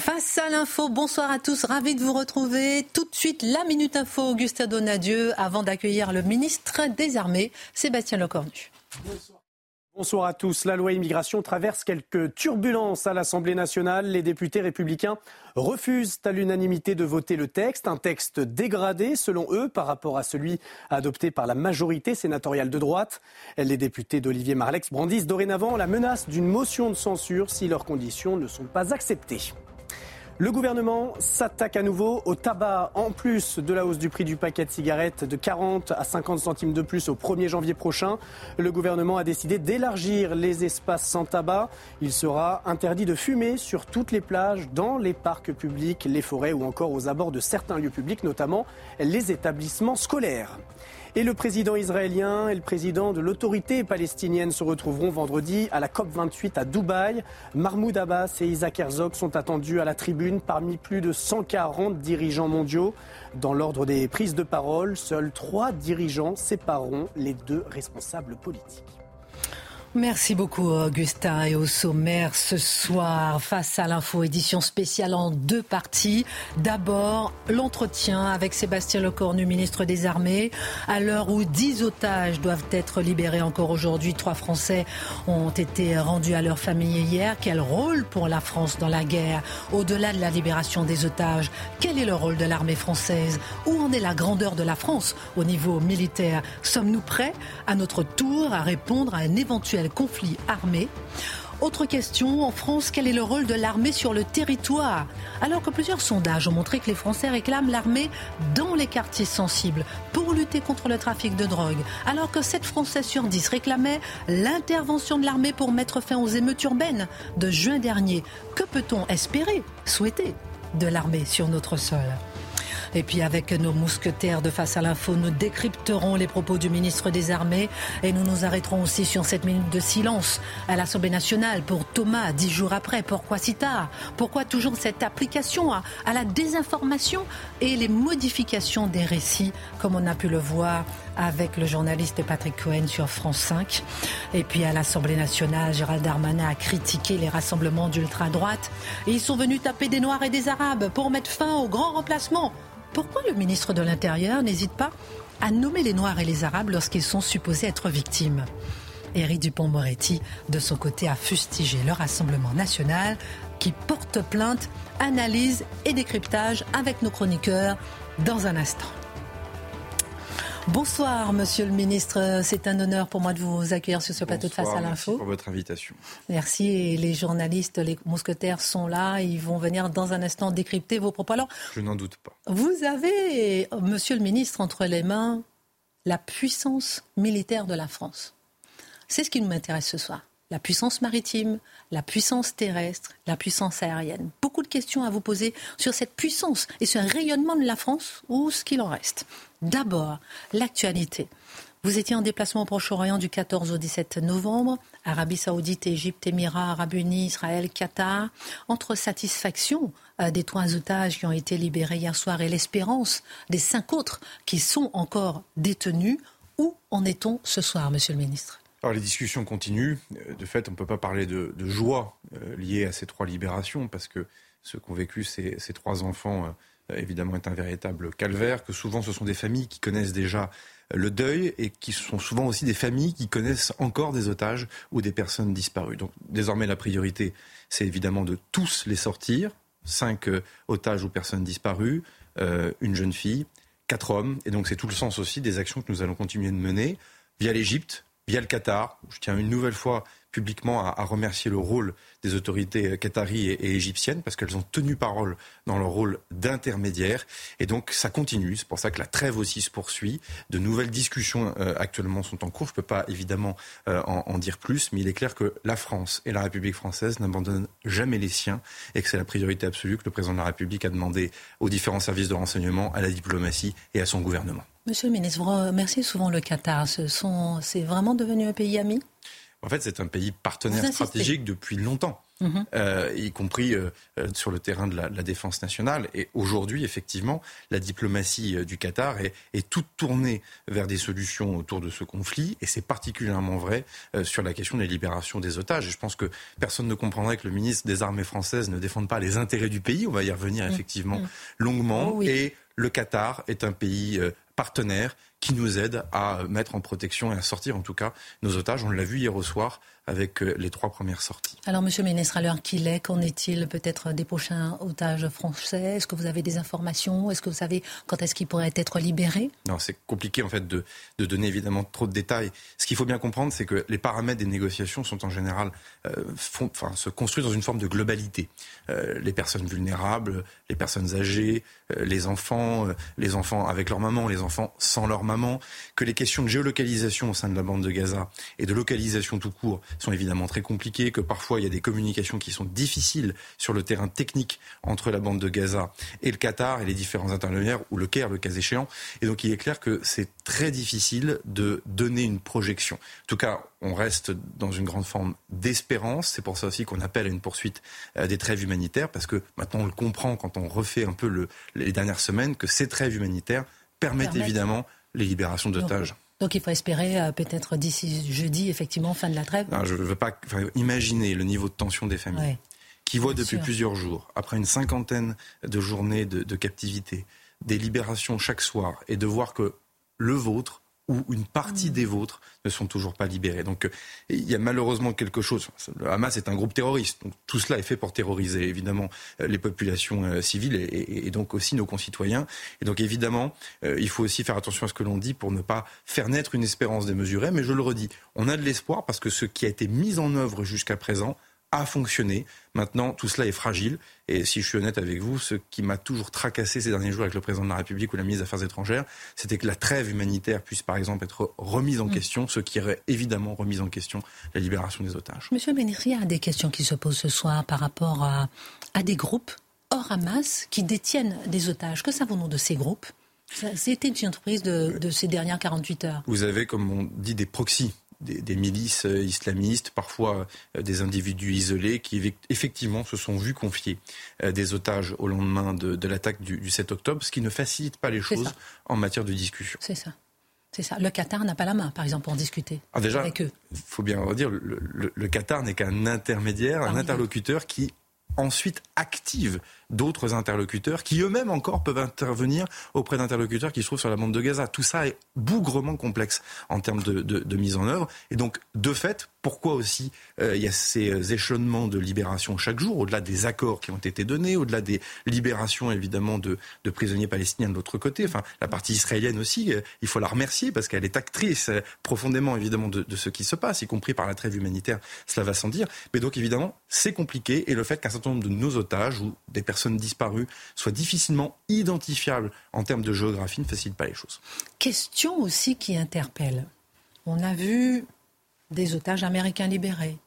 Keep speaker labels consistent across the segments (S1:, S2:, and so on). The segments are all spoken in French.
S1: Face à l'info, bonsoir à tous, ravi de vous retrouver. Tout de suite, la Minute Info, Augustin Donadieu, avant d'accueillir le ministre des Armées, Sébastien Lecornu.
S2: Bonsoir à tous. La loi immigration traverse quelques turbulences à l'Assemblée nationale. Les députés républicains refusent à l'unanimité de voter le texte, un texte dégradé selon eux par rapport à celui adopté par la majorité sénatoriale de droite. Les députés d'Olivier Marlex brandissent dorénavant la menace d'une motion de censure si leurs conditions ne sont pas acceptées. Le gouvernement s'attaque à nouveau au tabac en plus de la hausse du prix du paquet de cigarettes de 40 à 50 centimes de plus au 1er janvier prochain. Le gouvernement a décidé d'élargir les espaces sans tabac. Il sera interdit de fumer sur toutes les plages, dans les parcs publics, les forêts ou encore aux abords de certains lieux publics, notamment les établissements scolaires. Et le président israélien et le président de l'autorité palestinienne se retrouveront vendredi à la COP28 à Dubaï. Mahmoud Abbas et Isaac Herzog sont attendus à la tribune parmi plus de 140 dirigeants mondiaux. Dans l'ordre des prises de parole, seuls trois dirigeants sépareront les deux responsables politiques.
S1: Merci beaucoup Augustin et au sommaire ce soir face à l'info édition spéciale en deux parties. D'abord l'entretien avec Sébastien Lecornu, ministre des Armées. À l'heure où dix otages doivent être libérés encore aujourd'hui, trois Français ont été rendus à leur famille hier. Quel rôle pour la France dans la guerre? Au-delà de la libération des otages, quel est le rôle de l'armée française? Où en est la grandeur de la France au niveau militaire? Sommes-nous prêts à notre tour à répondre à un éventuel conflit armé. Autre question, en France, quel est le rôle de l'armée sur le territoire? Alors que plusieurs sondages ont montré que les Français réclament l'armée dans les quartiers sensibles pour lutter contre le trafic de drogue, alors que 7 Français sur 10 réclamaient l'intervention de l'armée pour mettre fin aux émeutes urbaines de juin dernier, que peut-on espérer, souhaiter de l'armée sur notre sol? Et puis avec nos mousquetaires de face à l'info, nous décrypterons les propos du ministre des Armées et nous nous arrêterons aussi sur cette minute de silence à l'Assemblée nationale pour Thomas, dix jours après. Pourquoi si tard? Pourquoi toujours cette application à, à la désinformation et les modifications des récits, comme on a pu le voir avec le journaliste Patrick Cohen sur France 5. Et puis à l'Assemblée nationale, Gérald Darmanin a critiqué les rassemblements d'ultra-droite. Ils sont venus taper des Noirs et des Arabes pour mettre fin au grand remplacement. Pourquoi le ministre de l'Intérieur n'hésite pas à nommer les Noirs et les Arabes lorsqu'ils sont supposés être victimes? Éric Dupont-Moretti, de son côté, a fustigé le Rassemblement national qui porte plainte, analyse et décryptage avec nos chroniqueurs dans un instant. Bonsoir, monsieur le ministre. C'est un honneur pour moi de vous accueillir sur ce plateau de Face à l'info.
S3: Merci pour votre invitation.
S1: Merci. Et les journalistes, les mousquetaires sont là. Ils vont venir dans un instant décrypter vos propos. Alors,
S3: je n'en doute pas.
S1: Vous avez, monsieur le ministre, entre les mains la puissance militaire de la France. C'est ce qui nous intéresse ce soir. La puissance maritime, la puissance terrestre, la puissance aérienne. Beaucoup de questions à vous poser sur cette puissance et ce rayonnement de la France ou ce qu'il en reste. D'abord, l'actualité. Vous étiez en déplacement au Proche-Orient du 14 au 17 novembre. Arabie Saoudite, Égypte, Émirats, Arabes Unis, Israël, Qatar. Entre satisfaction euh, des trois otages qui ont été libérés hier soir et l'espérance des cinq autres qui sont encore détenus, où en est-on ce soir, Monsieur le Ministre?
S3: Alors les discussions continuent. Euh, de fait, on ne peut pas parler de, joie euh, liée à ces trois libérations parce que ce qu'ont vécu ces, trois enfants, évidemment, est un véritable calvaire. Que souvent, ce sont des familles qui connaissent déjà le deuil et qui sont souvent aussi des familles qui connaissent encore des otages ou des personnes disparues. Donc désormais, la priorité, c'est évidemment de tous les sortir. Cinq euh, otages ou personnes disparues, euh, une jeune fille, quatre hommes. Et donc c'est tout le sens aussi des actions que nous allons continuer de mener via l'Égypte, via le Qatar. Je tiens une nouvelle fois, publiquement à, remercier le rôle des autorités qataries et, égyptiennes parce qu'elles ont tenu parole dans leur rôle d'intermédiaire. Et donc ça continue. C'est pour ça que la trêve aussi se poursuit. De nouvelles discussions euh, actuellement sont en cours. Je ne peux pas évidemment euh, en, en, dire plus, mais il est clair que la France et la République française n'abandonnent jamais les siens et que c'est la priorité absolue que le président de la République a demandé aux différents services de renseignement, à la diplomatie et à son gouvernement.
S1: Monsieur le ministre, vous remerciez souvent le Qatar. C'est vraiment devenu un pays ami?
S3: En fait, c'est un pays partenaire stratégique depuis longtemps. Mhm. Euh, y compris euh, euh, sur le terrain de la, défense nationale. Et aujourd'hui, effectivement, la diplomatie du Qatar est, est, toute tournée vers des solutions autour de ce conflit, et c'est particulièrement vrai sur la question des libérations des otages. Et je pense que personne ne comprendrait que le ministre des Armées françaises ne défende pas les intérêts du pays. On va y revenir mhm. effectivement mhm. longuement. Oh et le Qatar est un pays partenaire qui nous aide à mettre en protection et à sortir en tout cas nos otages. On l'a vu hier au soir avec euh, les trois premières sorties.
S1: Alors, Monsieur le ministre, à l'heure qu'il est, qu'en est-il peut-être des prochains otages français? Est-ce que vous avez des informations? Est-ce que vous savez quand est-ce qu'ils pourraient être libérés?
S3: Non, c'est compliqué en fait de, de, donner évidemment trop de détails. Ce qu'il faut bien comprendre, c'est que les paramètres des négociations sont en général euh, font, enfin, se construisent dans une forme de globalité. Euh, les personnes vulnérables, les personnes âgées, euh, les enfants, les enfants avec leur maman, les enfants sans leur maman, que les questions de géolocalisation au sein de la bande de Gaza et de localisation tout court sont évidemment très compliquées, que parfois il y a des communications qui sont difficiles sur le terrain technique entre la bande de Gaza et le Qatar et les différents intermédiaires, ou le Caire, le cas échéant. Et donc il est clair que c'est très difficile de donner une projection. En tout cas, on reste dans une grande forme d'espérance. C'est pour ça aussi qu'on appelle à une poursuite euh, des trêves humanitaires, parce que maintenant on le comprend quand on refait un peu le, les dernières semaines, que ces trêves humanitaires permettent évidemment les libérations d'otages.
S1: Donc il faut espérer euh, peut-être d'ici jeudi, effectivement, fin de la trêve.
S3: je ne veux pas imaginer le niveau de tension des familles qui voient depuis plusieurs jours, après une cinquantaine de journées de captivité, des libérations chaque soir, et de voir que le vôtre ou une partie mm. des vôtres ne sont toujours pas libérés. Donc euh, il y a malheureusement quelque chose. Le Hamas est un groupe terroriste. Donc, tout cela est fait pour terroriser évidemment euh, les populations euh, civiles et, donc aussi nos concitoyens. Et donc évidemment, il faut aussi faire attention à ce que l'on dit pour ne pas faire naître une espérance démesurée. Mais je le redis, on a de l'espoir parce que ce qui a été mis en œuvre jusqu'à présent a fonctionné. Maintenant, tout cela est fragile. Et si je suis honnête avec vous, ce qui m'a toujours tracassé ces derniers jours avec le président de la République ou la ministre des Affaires étrangères, c'était que la trêve humanitaire puisse, par exemple, être remise en mm. question, ce qui aurait évidemment remis en question la libération des otages.
S1: Monsieur il y a des questions qui se posent ce soir par rapport à, à des groupes hors Hamas qui détiennent des otages. Que savons-nous de ces groupes? C'était une entreprise de, de, ces dernières 48 heures.
S3: Vous avez, comme on dit, des proxys des, milices euh, islamistes, parfois euh, des individus isolés qui effectivement se sont vus confier euh, des otages au lendemain de, l'attaque du, 7 octobre, ce qui ne facilite pas les choses en matière de discussion.
S1: C'est ça. C'est ça. Le Qatar n'a pas la main, par exemple, pour en discuter
S3: ah, déjà,
S1: avec eux.
S3: Il faut bien redire, le, le Qatar n'est qu'un intermédiaire, un interlocuteur qui ensuite active d'autres interlocuteurs qui eux-mêmes encore peuvent intervenir auprès d'interlocuteurs qui se trouvent sur la bande de Gaza. Tout ça est bougrement complexe en termes de, mise en œuvre. Et donc, de fait, pourquoi aussi euh, il y a ces euh, échelonnements de libération chaque jour, au-delà des accords qui ont été donnés, au-delà des libérations évidemment de, prisonniers palestiniens de l'autre côté. Enfin, la partie israélienne aussi, euh, il faut la remercier parce qu'elle est actrice profondément évidemment de, de, ce qui se passe, y compris par la trêve humanitaire, cela va sans dire. Mais donc évidemment, c'est compliqué et le fait qu'un certain nombre de nos otages ou des personnes disparues soient difficilement identifiables en termes de géographie ne facilite pas les choses.
S1: Question aussi qui interpelle. On a vu des otages américains libérés,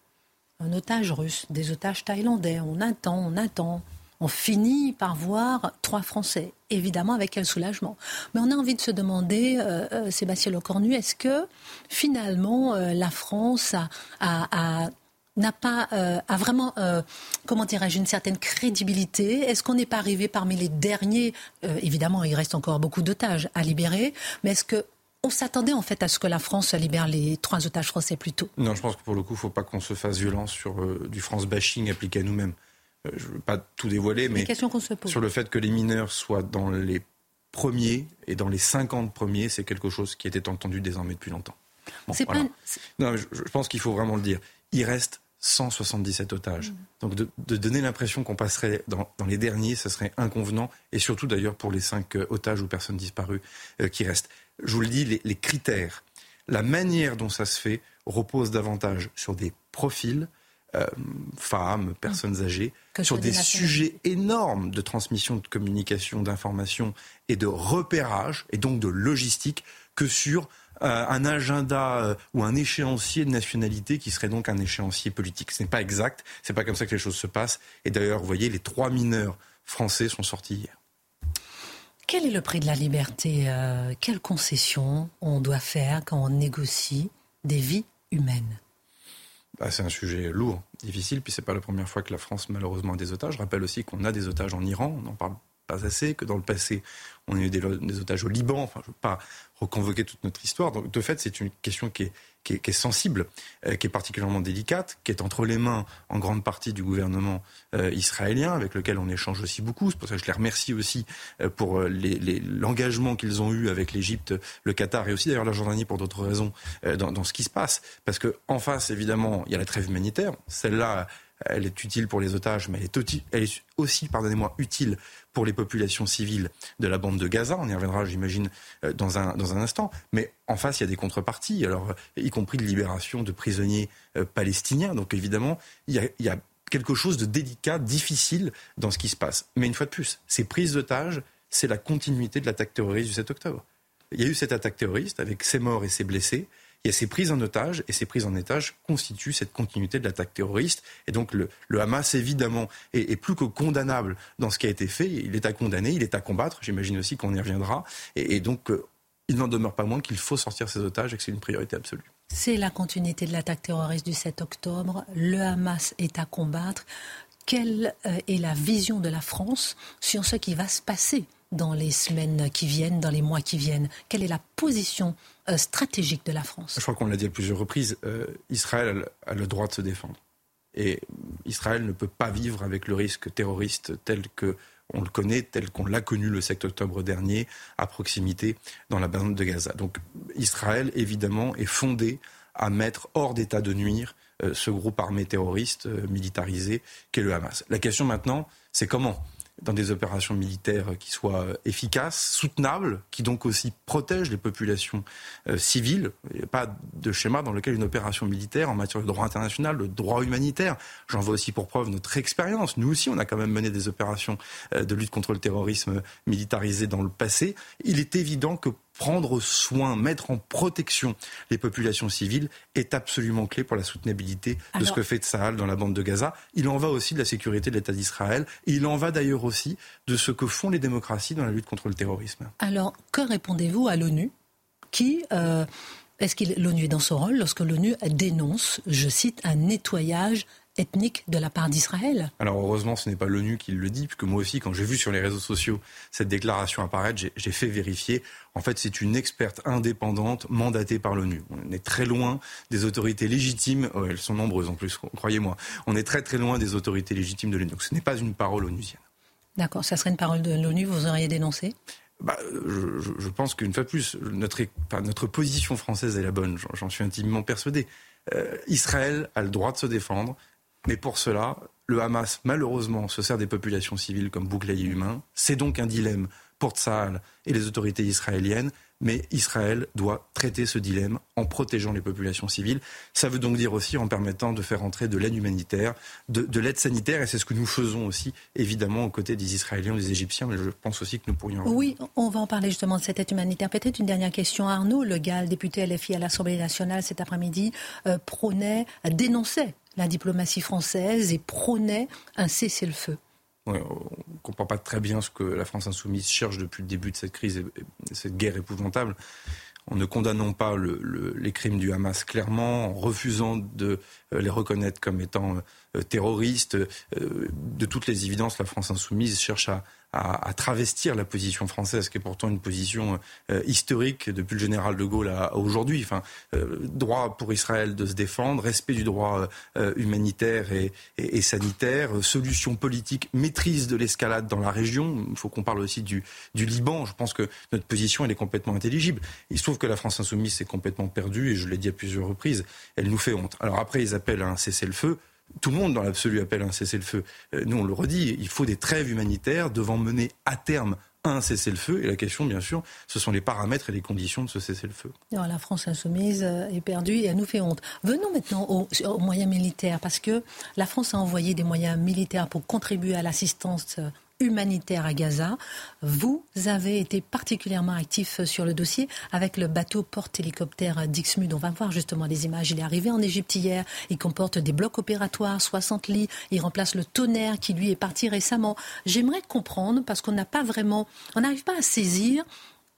S1: un otage russe, des otages thaïlandais. On attend, on attend. On finit par voir trois Français, évidemment avec quel soulagement. Mais on a envie de se demander, euh, euh, Sébastien Lecornu, est-ce que finalement euh, la France a n'a pas euh, a vraiment euh, comment dirais-je une certaine crédibilité Est-ce qu'on n'est pas arrivé parmi les derniers? Euh, Évidemment, il reste encore beaucoup d'otages à libérer, mais est-ce que on s'attendait en fait à ce que la France libère les trois otages français plus tôt?
S3: Non, je pense que pour le coup, il ne faut pas qu'on se fasse violence sur du France bashing appliqué à nous-mêmes. je ne veux pas tout dévoiler, mais sur le fait que les mineurs soient dans les premiers et dans les 50 premiers, c'est quelque chose qui était entendu désormais depuis longtemps. Non, je, je pense qu'il faut vraiment le dire. Il reste 177 otages. Mm. Donc de, donner l'impression qu'on passerait dans, les derniers, ce serait inconvenant, et surtout d'ailleurs pour les cinq euh, otages ou personnes disparues euh, qui restent. Je vous le dis, les, critères, la manière dont ça se fait repose davantage sur des profil euh, femmes, personnes âgées, sur des sujets énormes de transmission de communication, d'information et de repérage, et donc de logistique, que sur un agenda euh, ou un échéancier de nationalité qui serait donc un échéancier politique. Ce n'est pas exact, c'est pas comme ça que les choses se passent. Et d'ailleurs, vous voyez, les trois mineurs français sont sortis hier.
S1: Quel est le prix de la liberté Quelles concessions on doit faire quand on négocie des vies humaines?
S3: Bah, c'est un sujet lourd, difficile, puis c'est pas la première fois que la France malheureusement a des otages. Je rappelle aussi qu'on a des otages en Iran, on n'en parle pas assez, que dans le passé, on a eu des, otages au Liban. Enfin, je ne veux pas reconvoquer toute notre histoire. Donc, de fait, c'est une question qui est, qui est, sensible, euh, qui est particulièrement délicate, qui est entre les mains en grande partie du gouvernement euh, israélien, avec lequel on échange aussi beaucoup. C'est pour ça que je les remercie aussi euh, pour l'engagement qu'ils ont eu avec l'Égypte, le Qatar et aussi d'ailleurs la Jordanie pour d'autres raisons dans, ce qui se passe. Parce qu'en face, évidemment, il y a la trêve humanitaire. Celle-là, elle est utile pour les otages, mais elle est, aussi, pardonnez-moi, utile pour les populations civiles de la bande de Gaza. On y reviendra, j'imagine, euh, dans un, instant. Mais en face, il y a des contreparties, alors, y compris de libération de prisonniers euh, palestiniens. Donc évidemment, il y, a, il y a quelque chose de délicat, difficile dans ce qui se passe. Mais une fois de plus, ces prises d'otages, c'est la continuité de l'attaque terroriste du 7 octobre. Il y a eu cette attaque terroriste avec ses morts et ses blessés. A ces prises en otage, et ces prises en otage constituent cette continuité de l'attaque terroriste. Et donc le, Hamas, évidemment, est, plus que condamnable dans ce qui a été fait. Il est à condamner, il est à combattre. J'imagine aussi qu'on y reviendra. Et, donc, euh, il n'en demeure pas moins qu'il faut sortir ces otages et que c'est une priorité absolue.
S1: C'est la continuité de l'attaque terroriste du 7 octobre. Le Hamas est à combattre. Quelle euh, est la vision de la France sur ce qui va se passer dans les semaines qui viennent, dans les mois qui viennent Quelle est la position euh, stratégique de la France?
S3: Je crois qu'on l'a dit à plusieurs reprises. Euh, Israël a le droit de se défendre. Et Israël ne peut pas vivre avec le risque terroriste tel que on le connaît, tel qu'on l'a connu le 7 octobre dernier, à proximité, dans la bande de Gaza. Donc Israël, évidemment, est fondé à mettre hors d'état de nuire euh, ce groupe armé terroriste militarisé qu'est le Hamas. La question maintenant, c'est comment? Dans des opérations militaires qui soient efficaces, soutenables, qui donc aussi protègent les populations euh, civiles. Il n'y a pas de schéma dans lequel une opération militaire en matière de droit international, de droit humanitaire, j'en vois aussi pour preuve notre expérience. Nous aussi, on a quand même mené des opérations euh, de lutte contre le terrorisme militarisé dans le passé. Il est évident que prendre soin, mettre en protection les populations civiles est absolument clé pour la soutenabilité de ce que fait Tsahal dans la bande de Gaza. Il en va aussi de la sécurité de l'État d'Israël et il en va d'ailleurs aussi de ce que font les démocraties dans la lutte contre le terrorisme.
S1: Alors, que répondez-vous à l'ONU qui... Euh, est-ce que l'ONU est dans son rôle lorsque l'ONU dénonce, je cite, un nettoyage ethnique de la part d'Israël.
S3: Alors heureusement, ce n'est pas l'ONU qui le dit, puisque moi aussi, quand j'ai vu sur les réseaux sociaux cette déclaration apparaître, j'ai fait vérifier. En fait, c'est une experte indépendante mandatée par l'ONU. On est très loin des autorités légitimes, oh, elles sont nombreuses en plus, croyez-moi. On est très très loin des autorités légitimes de l'ONU. Donc ce n'est pas une parole onusienne.
S1: D'accord, ça serait une parole de l'ONU, vous auriez dénoncé?
S3: Bah, je, pense qu'une fois de plus, notre, notre position française est la bonne, j'en suis intimement persuadé. Euh, Israël a le droit de se défendre, mais pour cela, le Hamas, malheureusement, se sert des populations civiles comme bouclier humain. C'est donc un dilemme pour Tsahal et les autorités israéliennes. Mais Israël doit traiter ce dilemme en protégeant les populations civiles. Ça veut donc dire aussi en permettant de faire entrer de l'aide humanitaire, de, l'aide sanitaire, et c'est ce que nous faisons aussi, évidemment, aux côtés des Israéliens, des Égyptiens, mais je pense aussi que nous pourrions...
S1: Oui, on va en parler justement de cette aide humanitaire. Peut-être une dernière question. Arnaud Le Gall, député LFI à l'Assemblée nationale cet après-midi, euh, prônait, dénonçait la diplomatie française et prônait un cessez-le-feu.
S3: on ne comprend pas très bien ce que la France insoumise cherche depuis le début de cette crise et, cette guerre épouvantable. En ne condamnant pas les crimes du Hamas clairement, en refusant de euh, les reconnaître comme étant euh, terroristes, euh, de toutes les évidences, la France insoumise cherche à, à, travestir la position française, qui est pourtant une position euh, historique depuis le général de Gaulle à, aujourd'hui. Enfin, droit pour Israël de se défendre, respect du droit humanitaire et, et, sanitaire, solution politique, maîtrise de l'escalade dans la région. Il faut qu'on parle aussi du, du, Liban. Je pense que notre position elle est complètement intelligible. Il se trouve que la France insoumise s'est complètement perdue et je l'ai dit à plusieurs reprises. Elle nous fait honte. Alors après, ils appellent à un cessez-le-feu tout le monde dans l'absolu appelle un cessez-le-feu. Euh, nous, on le redit, il faut des trêves humanitaires devant mener à terme un cessez-le-feu. Et la question, bien sûr, ce sont les paramètres et les conditions de ce cessez-le-feu.
S1: la France insoumise euh, est perdue et elle nous fait honte. Venons maintenant aux, aux, moyens militaires, parce que la France a envoyé des moyens militaires pour contribuer à l'assistance euh, humanitaire à Gaza. Vous avez été particulièrement actif sur le dossier avec le bateau porte-hélicoptère Dixmude. On va voir justement les images. Il est arrivé en Égypte hier. Il comporte des blocs opératoires, 60 lits. Il remplace le tonnerre qui lui est parti récemment. J'aimerais comprendre parce qu'on n'a pas vraiment, on n'arrive pas à saisir.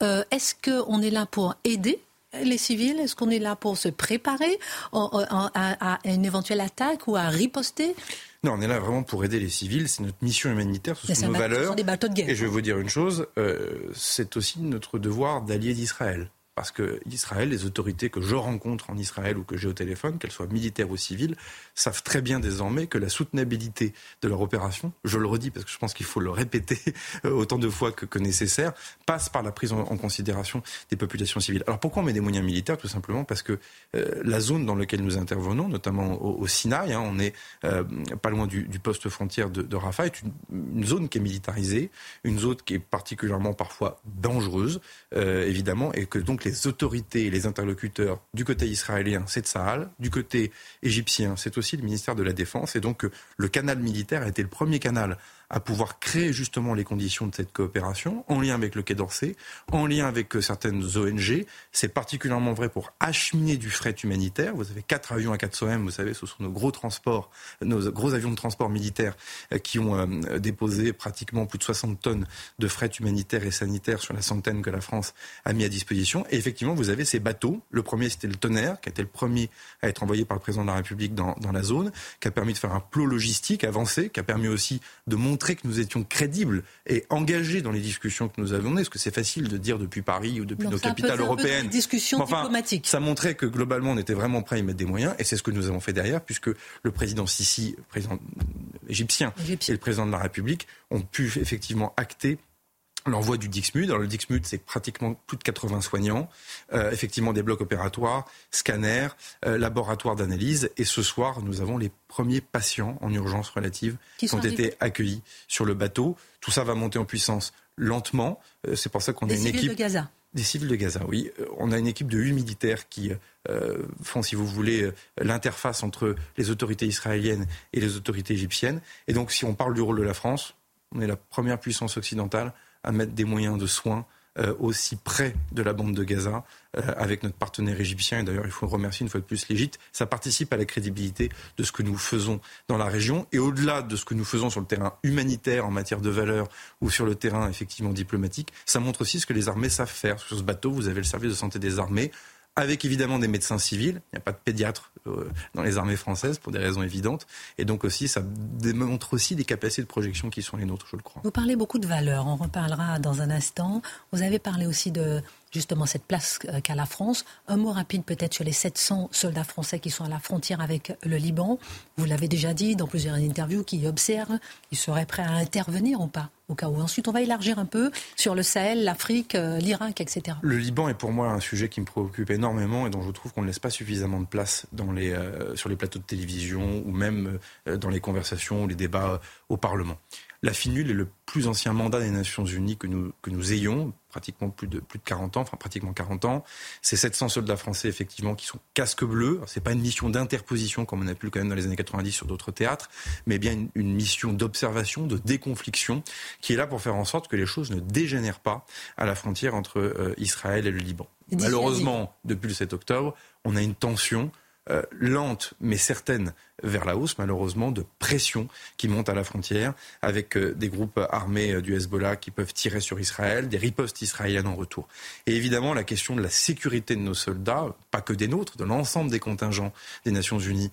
S1: Euh, est-ce qu'on est là pour aider les civils Est-ce qu'on est là pour se préparer à, une éventuelle attaque ou à riposter?
S3: Non, on est là vraiment pour aider les civils. C'est notre mission humanitaire, ce sont nos valeurs.
S1: Des bateaux de guerre.
S3: Et je vais vous dire une chose, euh, c'est aussi notre devoir d'allier d'Israël. Parce que Israël, les autorités que je rencontre en Israël ou que j'ai au téléphone, qu'elles soient militaires ou civiles, savent très bien désormais que la soutenabilité de leur opération, je le redis parce que je pense qu'il faut le répéter autant de fois que, nécessaire, passe par la prise en, considération des populations civiles. Alors pourquoi on met des moyens militaires? Tout simplement parce que euh, la zone dans laquelle nous intervenons, notamment au, Sinaï, hein, on est euh, pas loin du, poste frontière de, Rafah, est une, zone qui est militarisée, une zone qui est particulièrement parfois dangereuse, euh, évidemment, et que donc les autorités et les interlocuteurs du côté israélien, c'est de Sahel, du côté égyptien, c'est aussi le ministère de la Défense. Et donc, le canal militaire a été le premier canal à pouvoir créer justement les conditions de cette coopération en lien avec le Quai d'Orsay, en lien avec euh, certaines ONG. C'est particulièrement vrai pour acheminer du fret humanitaire. Vous avez quatre avions à 4 OM, vous savez, ce sont nos gros transports, nos gros avions de transport militaire euh, qui ont euh, déposé pratiquement plus de 60 tonnes de fret humanitaire et sanitaire sur la centaine que la France a mis à disposition. Et effectivement, vous avez ces bateaux. Le premier, c'était le Tonnerre, qui a été le premier à être envoyé par le président de la République dans, dans la zone, qui a permis de faire un plot logistique avancé, qui a permis aussi de monter montrer que nous étions crédibles et engagés dans les discussions que nous avons menées, parce que c'est facile de dire depuis Paris ou depuis nos capitales européennes.
S1: Discussion enfin, diplomatique.
S3: Ça montrait que globalement on était vraiment prêt à y mettre des moyens, et c'est ce que nous avons fait derrière, puisque le président Sisi, président égyptien, et le président de la République ont pu effectivement acter l'envoi du Dixmude. Alors le Dixmude, c'est pratiquement plus de 80 soignants, euh, effectivement des blocs opératoires, scanners, euh, laboratoires d'analyse. Et ce soir, nous avons les premiers patients en urgence relative qui, ont été accueillis sur le bateau. Tout ça va monter en puissance lentement. Euh, c'est pour ça qu'on a une équipe.
S1: de Gaza.
S3: Des civils de Gaza, oui. On a une équipe de huit militaires qui font, si vous voulez, l'interface entre les autorités israéliennes et les autorités égyptiennes. Et donc, si on parle du rôle de la France, on est la première puissance occidentale à mettre des moyens de soins euh, aussi près de la bande de Gaza euh, avec notre partenaire égyptien. Et d'ailleurs, il faut remercier une fois de plus l'Égypte. Ça participe à la crédibilité de ce que nous faisons dans la région. Et au-delà de ce que nous faisons sur le terrain humanitaire en matière de valeurs ou sur le terrain effectivement diplomatique, ça montre aussi ce que les armées savent faire. Sur ce bateau, vous avez le service de santé des armées avec évidemment des médecins civils. Il n'y a pas de pédiatre euh, dans les armées françaises pour des raisons évidentes. Et donc aussi, ça démontre aussi des capacités de projection qui sont les nôtres, je le crois.
S1: Vous parlez beaucoup de valeurs, on reparlera dans un instant. Vous avez parlé aussi de justement cette place qu'a la France. Un mot rapide peut-être sur les 700 soldats français qui sont à la frontière avec le Liban. Vous l'avez déjà dit dans plusieurs interviews, qui observent, ils seraient prêts à intervenir ou pas au cas où. Ensuite, on va élargir un peu sur le Sahel, l'Afrique, euh, l'Irak, etc.
S3: Le Liban est pour moi un sujet qui me préoccupe énormément et dont je trouve qu'on ne laisse pas suffisamment de place euh, sur les plateaux de télévision ou même euh, dans les conversations ou les débats au Parlement. La FINUL est le plus ancien mandat des Nations Unies que nous, que nous ayons, pratiquement plus de, plus de 40 ans, enfin pratiquement 40 ans. C'est 700 soldats français, effectivement, qui sont casques bleus. C'est pas une mission d'interposition, comme on a pu quand même dans les années 90 sur d'autres théâtres, mais bien une, mission d'observation, de déconfliction, qui est là pour faire en sorte que les choses ne dégénèrent pas à la frontière entre euh, Israël et le Liban. Malheureusement, depuis le 7 octobre, on a une tension euh, lente mais certaine vers la hausse, malheureusement, de pression qui monte à la frontière, avec euh, des groupes armés euh, du Hezbollah qui peuvent tirer sur Israël, des ripostes israéliennes en retour. Et évidemment, la question de la sécurité de nos soldats, pas que des nôtres, de l'ensemble des contingents des Nations Unies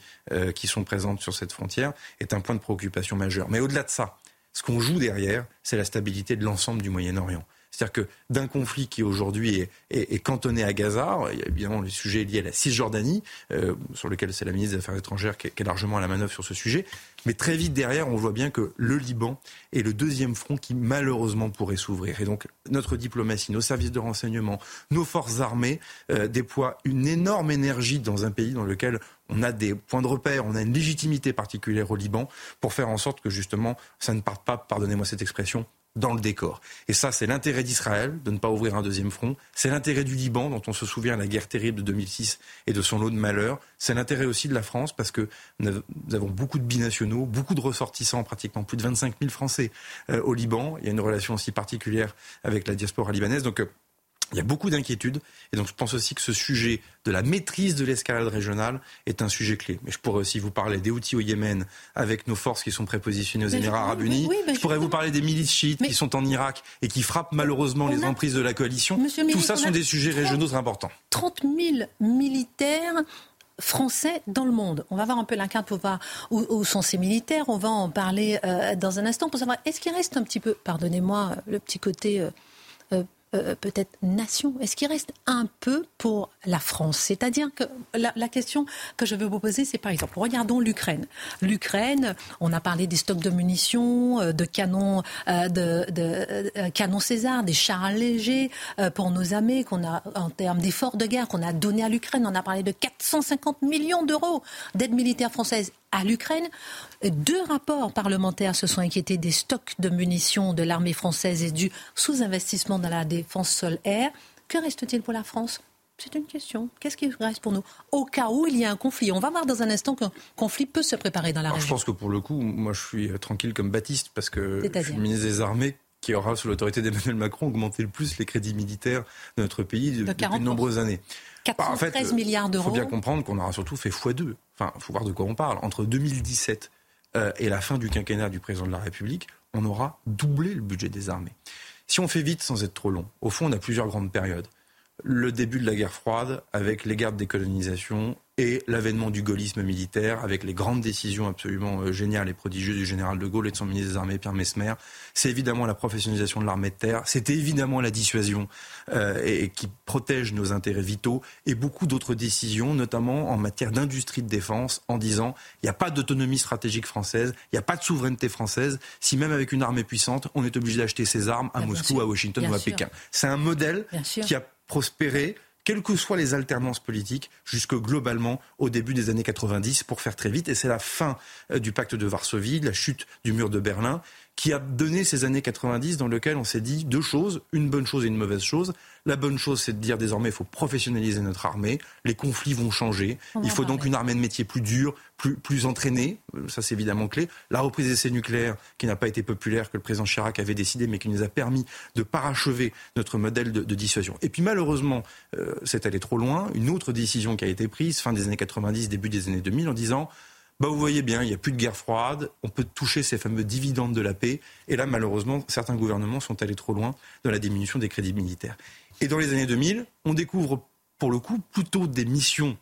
S3: qui sont présents sur cette frontière, est un point de préoccupation majeur. Mais au-delà de ça, ce qu'on joue derrière, c'est la stabilité de l'ensemble du Moyen-Orient. C'est-à-dire que d'un conflit qui aujourd'hui est, cantonné à Gaza, il y a évidemment le sujet lié à la Cisjordanie, euh, sur lequel c'est la ministre des Affaires étrangères qui est, largement à la manœuvre sur ce sujet. Mais très vite derrière, on voit bien que le Liban est le deuxième front qui malheureusement pourrait s'ouvrir. Et donc notre diplomatie, nos services de renseignement, nos forces armées euh, déploient une énorme énergie dans un pays dans lequel on a des points de repère, on a une légitimité particulière au Liban pour faire en sorte que justement ça ne parte pas, pardonnez-moi cette expression, dans le décor. Et ça, c'est l'intérêt d'Israël de ne pas ouvrir un deuxième front. C'est l'intérêt du Liban, dont on se souvient la guerre terrible de 2006 et de son lot de malheurs. C'est l'intérêt aussi de la France, parce que nous avons beaucoup de binationaux, beaucoup de ressortissants, pratiquement plus de 25 000 Français euh, au Liban. Il y a une relation aussi particulière avec la diaspora libanaise. Donc, euh, il y a beaucoup d'inquiétudes et donc je pense aussi que ce sujet de la maîtrise de l'escalade régionale est un sujet clé. Mais je pourrais aussi vous parler des outils au Yémen avec nos forces qui sont prépositionnées aux Émirats arabes unis. je pourrais vous parler des milices chiites qui sont en Irak et qui frappent malheureusement les emprises de la coalition. Tout ça sont des sujets régionaux importants.
S1: 30 000 militaires français dans le monde. On va voir un peu la carte pour voir où, sont ces militaires. On va en parler euh, dans un instant pour savoir est-ce qu'il reste un petit peu, pardonnez-moi, le petit côté euh, euh, peut-être nation Est-ce qu'il reste un peu pour la France? C'est-à-dire que la, question que je veux vous poser, c'est par exemple, regardons l'Ukraine. L'Ukraine, on a parlé des stocks de munitions, euh, de canons, euh, de, canons César, des chars légers pour nos armées qu'on a en termes d'efforts de guerre qu'on a donné à l'Ukraine. On a parlé de 450 millions d'euros d'aide militaire française à l'Ukraine. Deux rapports parlementaires se sont inquiétés des stocks de munitions de l'armée française et du sous-investissement dans la défense sol-air. Que reste-t-il pour la France? C'est une question. Qu'est-ce qui reste pour nous? Au cas où il y a un conflit. On va voir dans un instant qu'un conflit peut se préparer dans la région.
S3: Je pense que pour le coup, moi je suis euh, tranquille comme Baptiste parce que je suis ministre des Armées qui aura, sous l'autorité d'Emmanuel Macron, augmenté le plus les crédits militaires de notre pays depuis de nombreuses années.
S1: 413 bah, milliards d'euros.
S3: Il faut bien comprendre qu'on aura surtout fait x2. Enfin, il faut voir de quoi on parle. Entre 2017 euh, et la fin du quinquennat du président de la République, on aura doublé le budget des armées. Si on fait vite sans être trop long, au fond, on a plusieurs grandes périodes. Le début de la guerre froide, avec les guerres de décolonisation, et l'avènement du gaullisme militaire avec les grandes décisions absolument euh, géniales et prodigieuses du général de Gaulle et de son ministre des Armées Pierre Mesmer. C'est évidemment la professionnalisation de l'armée de terre, c'est évidemment la dissuasion euh, et, qui protège nos intérêts vitaux et beaucoup d'autres décisions, notamment en matière d'industrie de défense, en disant il n'y a pas d'autonomie stratégique française, il n'y a pas de souveraineté française. Si même avec une armée puissante, on est obligé d'acheter ses armes à Moscou, à Washington ou à Pékin. C'est un modèle qui a prospéré quelles que soient les alternances politiques, jusque globalement au début des années 90, pour faire très vite. Et c'est la fin euh, du pacte de Varsovie, la chute du mur de Berlin, qui a donné ces années 90 dans lesquelles on s'est dit deux choses, une bonne chose et une mauvaise chose. La bonne chose, c'est de dire désormais il faut professionnaliser notre armée. Les conflits vont changer. Il faut donc une armée de métier plus dure, plus, plus entraînée. Ça, c'est évidemment clé. La reprise des essais nucléaires, qui n'a pas été populaire, que le président Chirac avait décidé, mais qui nous a permis de parachever notre modèle de, dissuasion. Et puis malheureusement, euh, c'est allé trop loin. Une autre décision qui a été prise fin des années 90, début des années 2000, en disant bah, vous voyez bien, il n'y a plus de guerre froide, on peut toucher ces fameux dividendes de la paix. Et là, malheureusement, certains gouvernements sont allés trop loin dans la diminution des crédits militaires. Et dans les années 2000, on découvre pour le coup plutôt des missions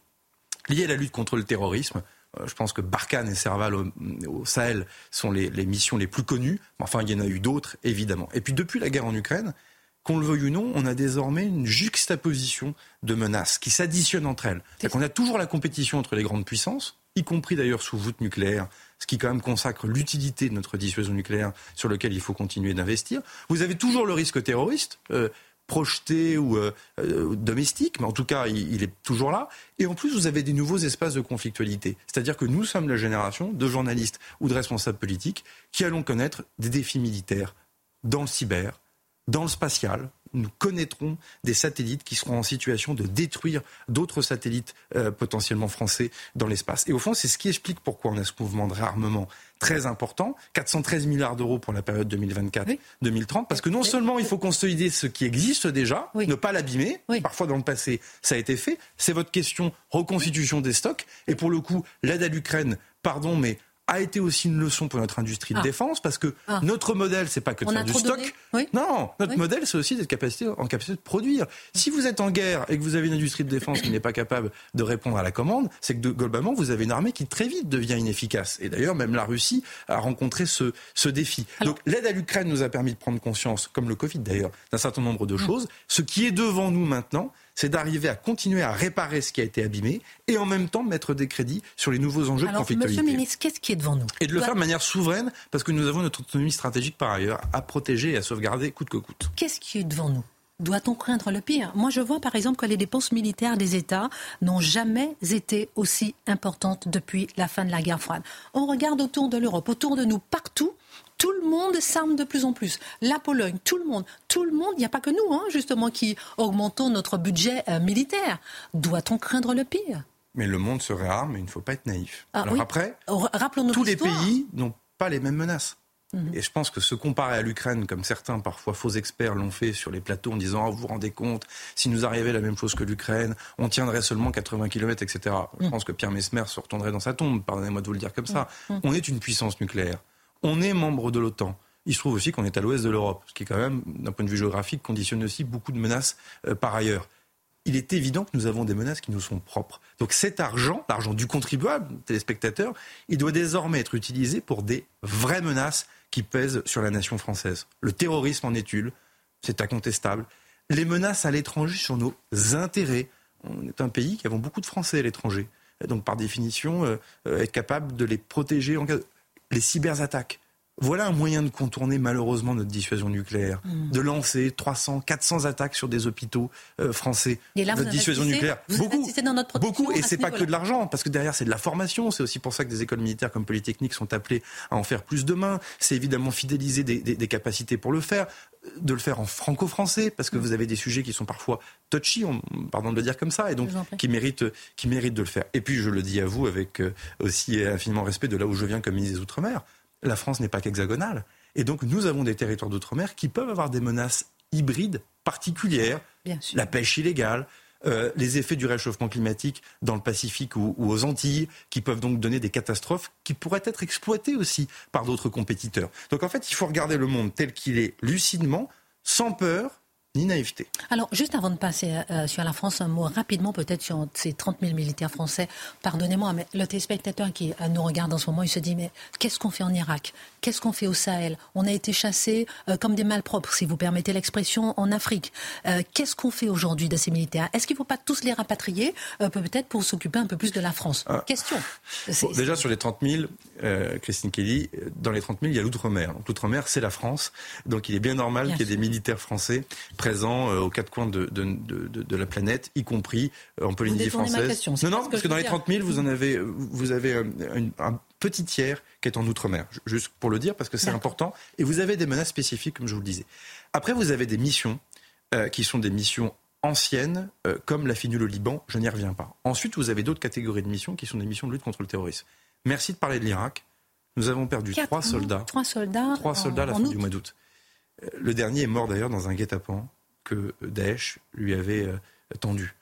S3: liées à la lutte contre le terrorisme. Euh, je pense que Barkhane et Serval au, Sahel sont les, missions les plus connues. Enfin, il y en a eu d'autres, évidemment. Et puis depuis la guerre en Ukraine, qu'on le veuille ou non, on a désormais une juxtaposition de menaces qui s'additionnent entre elles. qu'on a toujours la compétition entre les grandes puissances, y compris d'ailleurs sous voûte nucléaire, ce qui quand même consacre l'utilité de notre dissuasion nucléaire sur lequel il faut continuer d'investir. Vous avez toujours le risque terroriste. Euh, projeté ou euh, euh, domestique, mais en tout cas, il, est toujours là. Et en plus, vous avez des nouveaux espaces de conflictualité. C'est-à-dire que nous sommes la génération de journalistes ou de responsables politiques qui allons connaître des défis militaires dans le cyber, dans le spatial, nous connaîtrons des satellites qui seront en situation de détruire d'autres satellites euh, potentiellement français dans l'espace. Et au fond, c'est ce qui explique pourquoi on a ce mouvement de réarmement très important, 413 milliards d'euros pour la période 2024-2030, parce que non seulement il faut consolider ce qui existe déjà, ne pas l'abîmer, parfois dans le passé ça a été fait, c'est votre question reconstitution des stocks, et pour le coup, l'aide à l'Ukraine, pardon, mais a été aussi une leçon pour notre industrie de ah. défense parce que ah. notre modèle, c'est pas que de faire du stock. Non, notre modèle, c'est aussi d'être capacité, en capacité de produire. Si vous êtes en guerre et que vous avez une industrie de défense qui n'est pas capable de répondre à la commande, c'est que globalement, vous avez une armée qui très vite devient inefficace. Et d'ailleurs, même la Russie a rencontré ce, ce défi. Donc l'aide à l'Ukraine nous a permis de prendre conscience, comme le Covid d'ailleurs, d'un certain nombre de mm. choses. Ce qui est devant nous maintenant, c'est d'arriver à continuer à réparer ce qui a été abîmé et en même temps mettre des crédits sur les nouveaux enjeux de conflictualité.
S1: Monsieur le ministre, qu'est-ce qui est devant nous?
S3: Et de le faire de manière souveraine, parce que nous avons notre autonomie stratégique par ailleurs à protéger et à sauvegarder coûte que coûte.
S1: Qu'est-ce qui est devant nous? Doit-on craindre le pire? Moi, je vois par exemple que les dépenses militaires des États n'ont jamais été aussi importantes depuis la fin de la guerre froide. On regarde autour de l'Europe, autour de nous, partout, Tout le monde s'arme de plus en plus. La Pologne, tout le monde, tout le monde, il n'y a pas que nous, hein, justement, qui augmentons notre budget euh, militaire. Doit-on craindre le pire?
S3: Mais le monde se réarme, mais il ne faut pas être naïf.
S1: Ah
S3: Alors après, tous les pays n'ont pas les mêmes menaces. Mhm. Et je pense que se comparer à l'Ukraine, comme certains parfois faux experts l'ont fait sur les plateaux en disant oh, vous vous rendez compte, si nous arrivait la même chose que l'Ukraine, on tiendrait seulement 80 km, etc. Je mhm. pense que Pierre Mesmer se retournerait dans sa tombe, pardonnez-moi de vous le dire comme ça. Mhm. On est une puissance nucléaire. On est membre de l'OTAN. Il se trouve aussi qu'on est à l'ouest de l'Europe, ce qui, quand même, d'un point de vue géographique, conditionne aussi beaucoup de menaces euh, par ailleurs il est évident que nous avons des menaces qui nous sont propres. Donc cet argent, l'argent du contribuable, téléspectateur, il doit désormais être utilisé pour des vraies menaces qui pèsent sur la nation française. Le terrorisme en est une, c'est incontestable. Les menaces à l'étranger sur nos intérêts. On est un pays qui avons beaucoup de Français à l'étranger. Donc par définition, euh, euh, être capable de les protéger en cas de... Les cyberattaques. Voilà un moyen de contourner malheureusement notre dissuasion nucléaire, mm. de lancer 300, 400 attaques sur des hôpitaux euh, français.
S1: Et là,
S3: notre
S1: dissuasion nucléaire,
S3: beaucoup,
S1: dans notre
S3: beaucoup, et c'est pas que de l'argent, parce que derrière c'est de la formation. C'est aussi pour ça que des écoles militaires comme Polytechnique sont appelées à en faire plus demain. C'est évidemment fidéliser des, des, capacités pour le faire de le faire en franco-français, parce que mm. vous avez des sujets qui sont parfois touchy, pardon de le dire comme ça, et donc qui méritent, qui méritent de le faire. Et puis je le dis à vous avec euh, aussi infiniment respect de là où je viens comme ministre des Outre-mer la France n'est pas qu'hexagonale. Et donc, nous avons des territoires d'outre-mer qui peuvent avoir des menaces hybrides particulières. La pêche illégale, euh, les effets du réchauffement climatique dans le Pacifique ou, aux Antilles, qui peuvent donc donner des catastrophes qui pourraient être exploitées aussi par d'autres compétiteurs. Donc en fait, il faut regarder le monde tel qu'il est lucidement, sans peur, ni naïveté.
S1: Alors, juste avant de passer euh, sur la France, un mot rapidement peut-être sur ces 30 000 militaires français. Pardonnez-moi, mais le téléspectateur qui euh, nous regarde en ce moment, il se dit, mais qu'est-ce qu'on fait en Irak? Qu'est-ce qu'on fait au Sahel? On a été chassés euh, comme des malpropres, si vous permettez l'expression, en Afrique. qu'est-ce qu'on fait aujourd'hui de ces militaires? Est-ce qu'il ne faut pas tous les rapatrier, peut-être pour s'occuper un peu plus de la France? Ah. Question.
S3: déjà, sur les 30 000, Christine Kelly, dans les 30 000, il y a l'outre-mer. l'outre-mer, c'est la France. Donc il est bien normal qu'il y ait des militaires français présent euh, aux quatre coins de, de, la planète, y compris euh, en Polynésie française. non, non, parce que, dans les 30 000, vous en avez, vous avez euh, un, petit tiers qui est en outre-mer. Juste pour le dire, parce que c'est important. Et vous avez des menaces spécifiques, comme je vous le disais. Après, vous avez des missions qui sont des missions anciennes, comme la finule au Liban, je n'y reviens pas. Ensuite, vous avez d'autres catégories de missions qui sont des missions de lutte contre le terrorisme. Merci de parler de l'Irak. Nous avons perdu trois soldats.
S1: Trois soldats.
S3: Trois soldats à la fin du mois d'août. Le dernier est mort d'ailleurs dans un guet-apens que Daesh lui avait euh, tendu.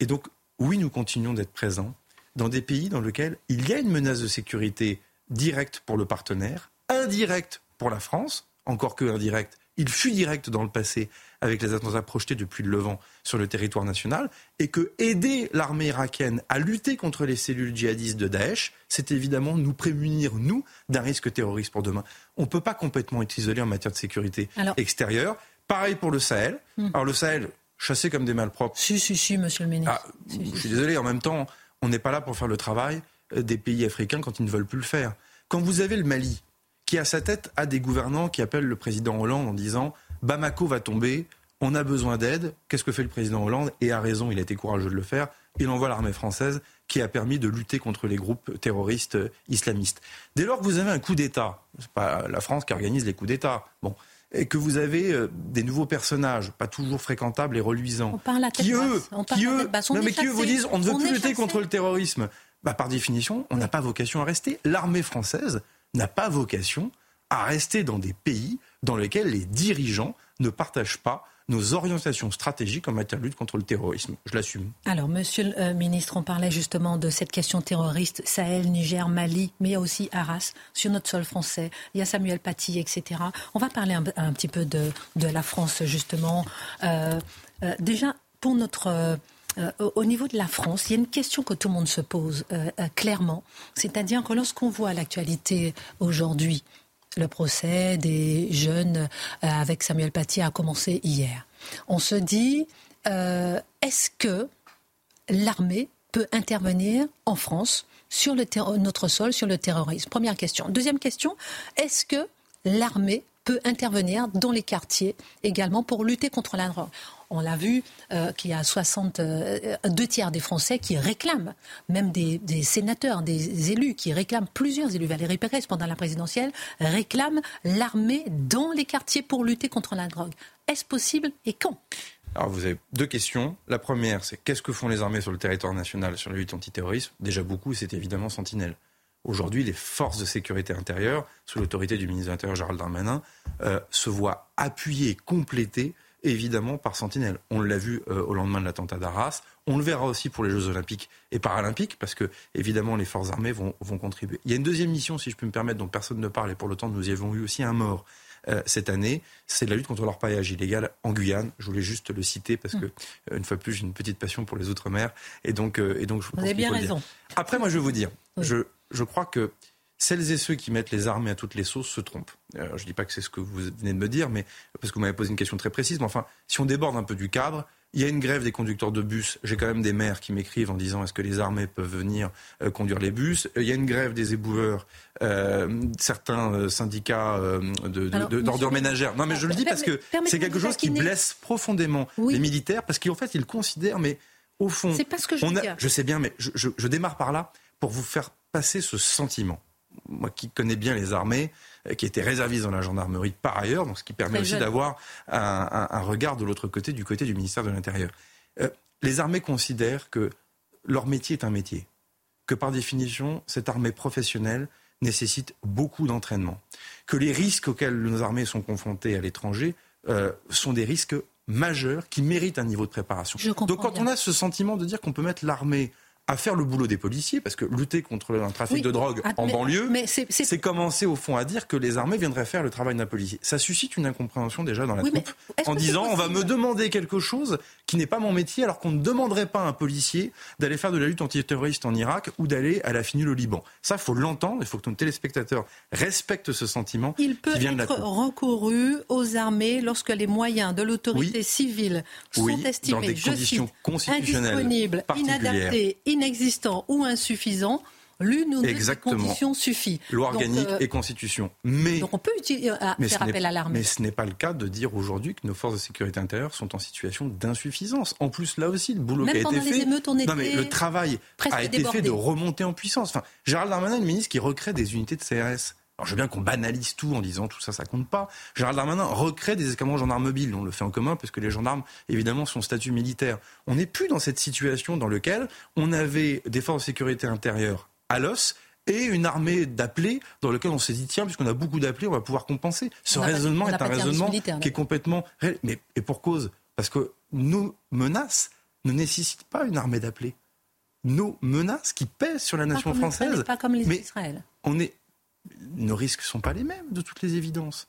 S3: Et donc, oui, nous continuons d'être présents dans des pays dans lesquels il y a une menace de sécurité directe pour le partenaire, indirecte pour la France, encore que indirecte. Il fut direct dans le passé avec les attentats projetés depuis le Levant sur le territoire national, et que aider l'armée irakienne à lutter contre les cellules djihadistes de Daesh, c'est évidemment nous prémunir, nous, d'un risque terroriste pour demain. On ne peut pas complètement être isolé en matière de sécurité extérieure. Pareil pour le Sahel. Hmm. Alors le Sahel, chassé comme des malpropres.
S1: Si, si, si, monsieur le ministre.
S3: Ah, je suis désolé, en même temps, on n'est pas là pour faire le travail euh, des pays africains quand ils ne veulent plus le faire. Quand vous avez le Mali, qui à sa tête a des gouvernants qui appellent le président Hollande en disant Bamako va tomber, on a besoin d'aide. Qu'est-ce que fait le président Hollande? Et a raison, il a été courageux de le faire. Il envoie l'armée française qui a permis de lutter contre les groupes terroristes islamistes. Dès lors que vous avez un coup d'État, c'est pas la France qui organise les coups d'État. Bon, et que vous avez euh, des nouveaux personnages, pas toujours fréquentables et reluisants, qui eux, qui eux, mais qui eux vous disent on ne veut plus lutter contre le terrorisme. Bah, par définition, on n'a pas vocation à rester. L'armée française n'a pas vocation à rester dans des pays dans lesquels les dirigeants ne partagent pas nos orientations stratégiques en matière de lutte contre le terrorisme. Je l'assume.
S1: Alors, monsieur le euh, ministre, on parlait justement de cette question terroriste, Sahel, Niger, Mali, mais il y a aussi Arras, sur notre sol français. Il y a Samuel Paty, etc. On va parler un, petit peu de, la France, justement. Euh, euh, déjà, pour notre... au niveau de la France, il y a une question que tout le monde se pose clairement, c'est-à-dire que lorsqu'on voit l'actualité aujourd'hui, le procès des jeunes euh, avec Samuel Paty a commencé hier. On se dit, euh, est-ce que l'armée peut intervenir en France sur notre sol sur le terrorisme? Première question. Deuxième question, est-ce que l'armée peut intervenir dans les quartiers également pour lutter contre la drogue on l'a vu, euh, qu'il y a 60, euh, deux tiers des Français qui réclament, même des, sénateurs, des élus qui réclament, plusieurs élus, Valérie Pérez pendant la présidentielle, réclament l'armée dans les quartiers pour lutter contre la drogue. Est-ce possible et quand?
S3: Alors vous avez deux questions. La première, c'est qu'est-ce que font les armées sur le territoire national sur la lutte antiterroriste Déjà beaucoup, c'est évidemment Sentinelle. Aujourd'hui, les forces de sécurité intérieure, sous l'autorité du ministre de l'Intérieur Gérald Darmanin, euh, se voient appuyées, complétées évidemment par Sentinelle. On l'a vu euh, au lendemain de l'attentat d'Arras. On le verra aussi pour les Jeux Olympiques et Paralympiques, parce que évidemment les forces armées vont, vont contribuer. Il y a une deuxième mission, si je peux me permettre, dont personne ne parle, et pour le temps nous y avons eu aussi un mort. Euh, cette année, c'est la lutte contre l'orpaillage illégal en Guyane. Je voulais juste le citer parce que, euh, une fois de plus, j'ai une petite passion pour les Outre-mer. Et donc, et donc je
S1: Vous avez bien raison.
S3: Après, moi, je vais vous dire, je, je crois que celles et ceux qui mettent les armées à toutes les sauces se trompent. Euh, je ne dis pas que c'est ce que vous venez de me dire, mais parce que vous m'avez posé une question très précise. Mais enfin, si on déborde un peu du cadre, il y a une grève des conducteurs de bus. J'ai quand même des maires qui m'écrivent en disant est-ce que les armées peuvent venir euh, conduire les bus? Il y a une grève des éboueurs, euh, certains syndicats d'ordre ménagère. Non, mais je le dis parce que c'est quelque chose qui blesse profondément les militaires parce qu'en fait, ils considèrent, mais au fond,
S1: c'est pas ce que je, on
S3: je sais bien, mais je démarre par là pour vous faire passer ce sentiment. Moi qui connais bien les armées, euh, qui était réserviste dans la gendarmerie par ailleurs, donc ce qui permet aussi d'avoir un, regard de l'autre côté, du côté du ministère de l'Intérieur. Euh, les armées considèrent que leur métier est un métier, que par définition, cette armée professionnelle nécessite beaucoup d'entraînement, que les risques auxquels nos armées sont confrontées à l'étranger euh, sont des risques majeurs qui méritent un niveau de préparation. Donc quand on a ce sentiment de dire qu'on peut mettre l'armée à faire le boulot des policiers, parce que lutter contre un trafic de drogue ah, en banlieue, c'est commencer au fond à dire que les armées viendraient faire le travail d'un policier. Ça suscite une incompréhension déjà dans la troupe, en disant on va me demander quelque chose qui n'est pas mon métier, alors qu'on ne demanderait pas à un policier d'aller faire de la lutte antiterroriste en Irak ou d'aller à la FINUL au Liban. Ça, faut l'entendre, il faut que nos téléspectateurs respectent ce sentiment.
S1: Il peut être recouru aux armées lorsque les moyens de l'autorité civile sont estimés, dans des conditions constitutionnelles indisponibles, inadaptés, inexistant ou insuffisant, l'une ou deux conditions suffit.
S3: Loi organique euh, et constitution. Mais,
S1: donc on peut utiliser, euh, faire appel à l'armée.
S3: Mais ce n'est pas le cas de dire aujourd'hui que nos forces de sécurité intérieure sont en situation d'insuffisance. En plus, là aussi, le boulot qui a été fait.
S1: Émeutes, on
S3: non, mais le travail a été fait de remonter en puissance. Enfin, Gérald Darmanin, le ministre qui recrée des unités de CRS. Alors je veux bien qu'on banalise tout en disant tout ça, ça compte pas. Gérald Darmanin recrée des escadrons gendarmes mobiles. On le fait en commun parce que les gendarmes, évidemment, sont statut militaire. On n'est plus dans cette situation dans laquelle on avait des forces de sécurité intérieure à l'os et une armée d'appelés dans lequel on s'est dit tiens puisqu'on a beaucoup d'appelés on va pouvoir compenser. Ce raisonnement est un raisonnement qui est complètement mais et pour cause parce que nos menaces ne nécessitent pas une armée d'appelés. Nos menaces qui pèsent sur la nation française,
S1: pas comme les Israël.
S3: On est nos risques ne sont pas les mêmes, de toutes les évidences.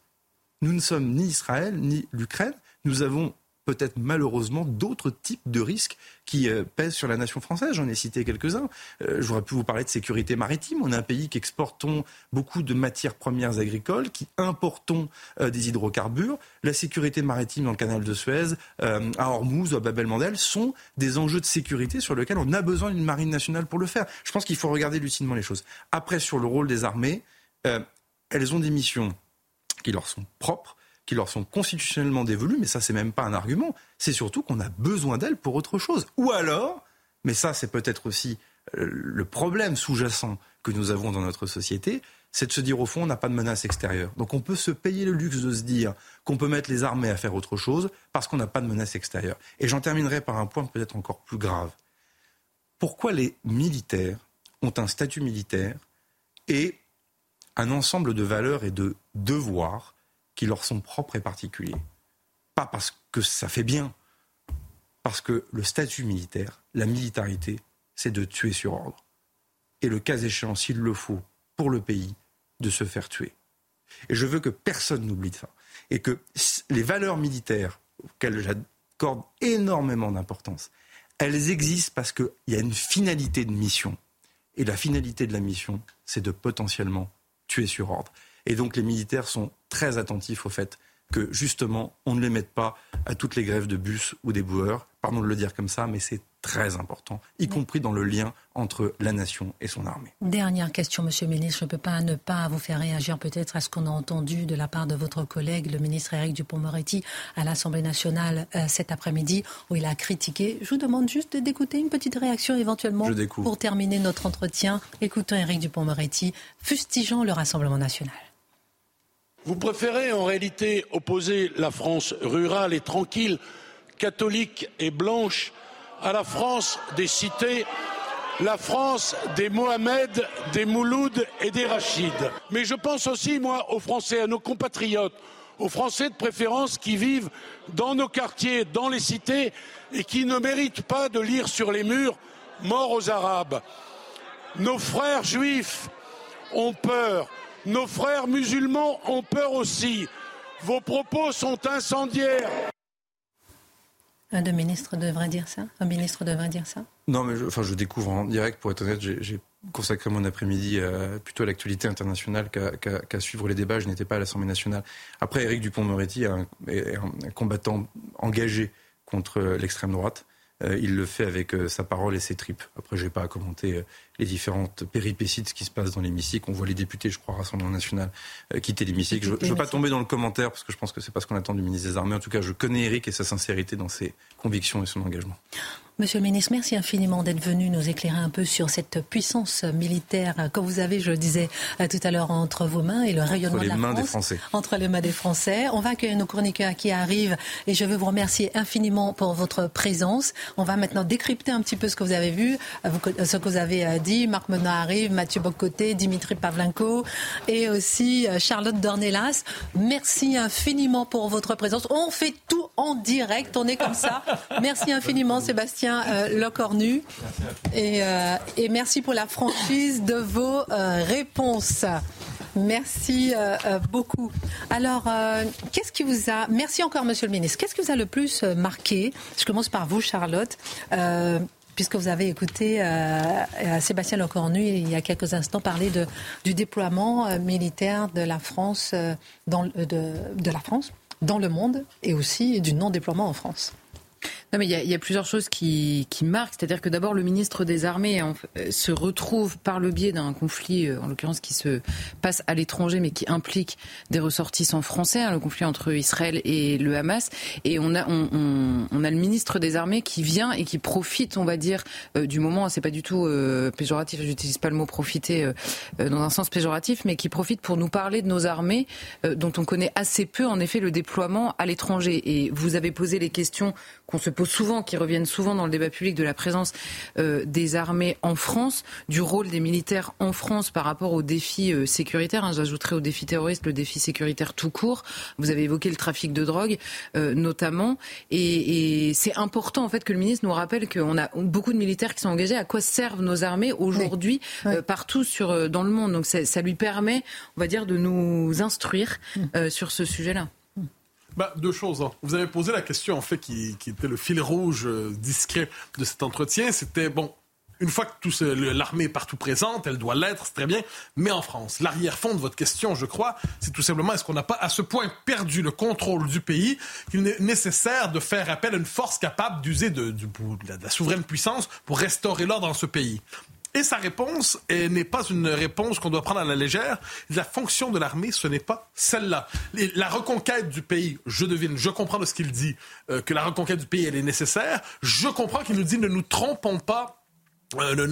S3: Nous ne sommes ni Israël, ni l'Ukraine. Nous avons peut-être malheureusement d'autres types de risques qui euh, pèsent sur la nation française. J'en ai cité quelques-uns. Euh, J'aurais pu vous parler de sécurité maritime. On est un pays qui exportons beaucoup de matières premières agricoles, qui importons euh, des hydrocarbures. La sécurité maritime dans le canal de Suez, à Hormuz ou à Babel-Mandel sont des enjeux de sécurité sur lesquels on a besoin d'une marine nationale pour le faire. Je pense qu'il faut regarder lucidement les choses. Après, sur le rôle des armées, euh, elles ont des missions qui leur sont propres, qui leur sont constitutionnellement dévolues, mais ça, c'est même pas un argument. C'est surtout qu'on a besoin d'elles pour autre chose. Ou alors, mais ça, c'est peut-être aussi euh, le problème sous-jacent que nous avons dans notre société, c'est de se dire au fond, on n'a pas de menace extérieure. Donc on peut se payer le luxe de se dire qu'on peut mettre les armées à faire autre chose parce qu'on n'a pas de menace extérieure. Et j'en terminerai par un point peut-être encore plus grave. Pourquoi les militaires ont un statut militaire et un ensemble de valeurs et de devoirs qui leur sont propres et particuliers. Pas parce que ça fait bien, parce que le statut militaire, la militarité, c'est de tuer sur ordre. Et le cas échéant, s'il le faut, pour le pays, de se faire tuer. Et je veux que personne n'oublie ça. Et que les valeurs militaires, auxquelles j'accorde énormément d'importance, elles existent parce qu'il y a une finalité de mission. Et la finalité de la mission, c'est de potentiellement tuer sur ordre. Et donc les militaires sont très attentifs au fait que justement, on ne les mette pas à toutes les grèves de bus ou des boueurs. Pardon de le dire comme ça, mais c'est très important, y compris dans le lien entre la nation et son armée.
S1: Dernière question, Monsieur le ministre. Je ne peux pas ne pas vous faire réagir peut-être à ce qu'on a entendu de la part de votre collègue, le ministre Éric Dupont-Moretti, à l'Assemblée nationale euh, cet après-midi, où il a critiqué. Je vous demande juste d'écouter une petite réaction éventuellement pour terminer notre entretien. Écoutons Éric Dupont-Moretti, fustigeant le Rassemblement national.
S4: Vous préférez en réalité opposer la France rurale et tranquille, catholique et blanche à la France des cités, la France des Mohamed, des Mouloud et des Rachid. Mais je pense aussi, moi, aux Français, à nos compatriotes, aux Français de préférence qui vivent dans nos quartiers, dans les cités, et qui ne méritent pas de lire sur les murs Mort aux Arabes. Nos frères juifs ont peur nos frères musulmans ont peur aussi. Vos propos sont incendiaires.
S1: Un de ministre devrait dire ça? Un ministre devrait dire ça?
S3: Non, mais je, enfin, je découvre en direct, pour être honnête, j'ai consacré mon après-midi euh, plutôt à l'actualité internationale qu'à suivre les débats. Je n'étais pas à l'Assemblée nationale. Après, Éric Dupont-Moretti est, un, combattant engagé contre l'extrême droite. Euh, il le fait avec euh, sa parole et ses tripes. Après, je n'ai pas à commenter les différentes péripéties de ce qui se passe dans l'hémicycle. On voit les députés, je crois, Rassemblement national, euh, quitter l'hémicycle. Je ne veux pas tomber dans le commentaire parce que je pense que c'est pas ce qu'on attend du ministre des Armées. En tout cas, je connais Eric et sa sincérité dans ses convictions et son engagement.
S1: Monsieur le ministre, merci infiniment d'être venu nous éclairer un peu sur cette puissance militaire que vous avez, je le disais euh, tout à l'heure, entre vos mains et le rayonnement
S3: de
S1: la
S3: mains
S1: France,
S3: des Français.
S1: entre les mains des Français. On va accueillir nos chroniqueurs qui arrivent et je veux vous remercier infiniment pour votre présence. On va maintenant décrypter un petit peu ce que vous avez vu, euh, ce que vous avez dit. Marc Menard arrive, Mathieu Bocoté, Dimitri Pavlenko et aussi euh, Charlotte Dornelas. Merci infiniment pour votre présence. On fait tout en direct, on est comme ça. Merci infiniment Sébastien euh, Locornu. Et, euh, et, merci pour la franchise de vos euh, réponses. Merci beaucoup. Alors, qu'est-ce qui vous a... Merci encore, Monsieur le Ministre. Qu'est-ce qui vous a le plus marqué? Je commence par vous, Charlotte puisque vous avez écouté Sébastien Locornu il y a quelques instants parler du déploiement militaire de la France de la France dans le monde et aussi du non-déploiement en France.
S5: Non, mais il y, a plusieurs choses qui, marquent. C'est-à-dire que d'abord, le ministre des Armées euh, se retrouve par le biais d'un conflit, euh, en l'occurrence qui se passe à l'étranger, mais qui implique des ressortissants français, hein, le conflit entre Israël et le Hamas. Et on a, on, on, a le ministre des Armées qui vient et qui profite, on va dire, euh, du moment. C'est pas du tout euh, péjoratif. J'utilise pas le mot profiter dans un sens péjoratif, mais qui profite pour nous parler de nos armées, dont on connaît assez peu, en effet, le déploiement à l'étranger. Et vous avez posé les questions qu'on se pose souvent, qui reviennent souvent dans le débat public de la présence euh, des armées en France, du rôle des militaires en France par rapport aux défis euh, sécuritaires. Hein, J'ajouterais aux défis terroristes le défi sécuritaire tout court. Vous avez évoqué le trafic de drogue euh, notamment. Et, et c'est important en fait que le ministre nous rappelle qu'on a beaucoup de militaires qui sont engagés. À quoi servent nos armées aujourd'hui euh, partout sur, dans le monde? Donc ça lui permet, on va dire, de nous instruire mm. sur ce sujet-là.
S6: Bah, deux choses. Hein. Vous avez posé la question, en fait, qui, était le fil rouge euh, discret de cet entretien. C'était, bon, une fois que l'armée est partout présente, elle doit l'être, c'est très bien, mais en France. L'arrière-fond de votre question, je crois, c'est tout simplement est-ce qu'on n'a pas à ce point perdu le contrôle du pays qu'il est nécessaire de faire appel à une force capable d'user de, la souveraine puissance pour restaurer l'ordre dans ce pays? Et sa réponse n'est pas une réponse qu'on doit prendre à la légère. La fonction de l'armée, ce n'est pas celle-là. La reconquête du pays, je devine, je comprends de ce qu'il dit, euh, que la reconquête du pays, elle est nécessaire. Je comprends qu'il nous dit ne nous trompons pas euh, ne,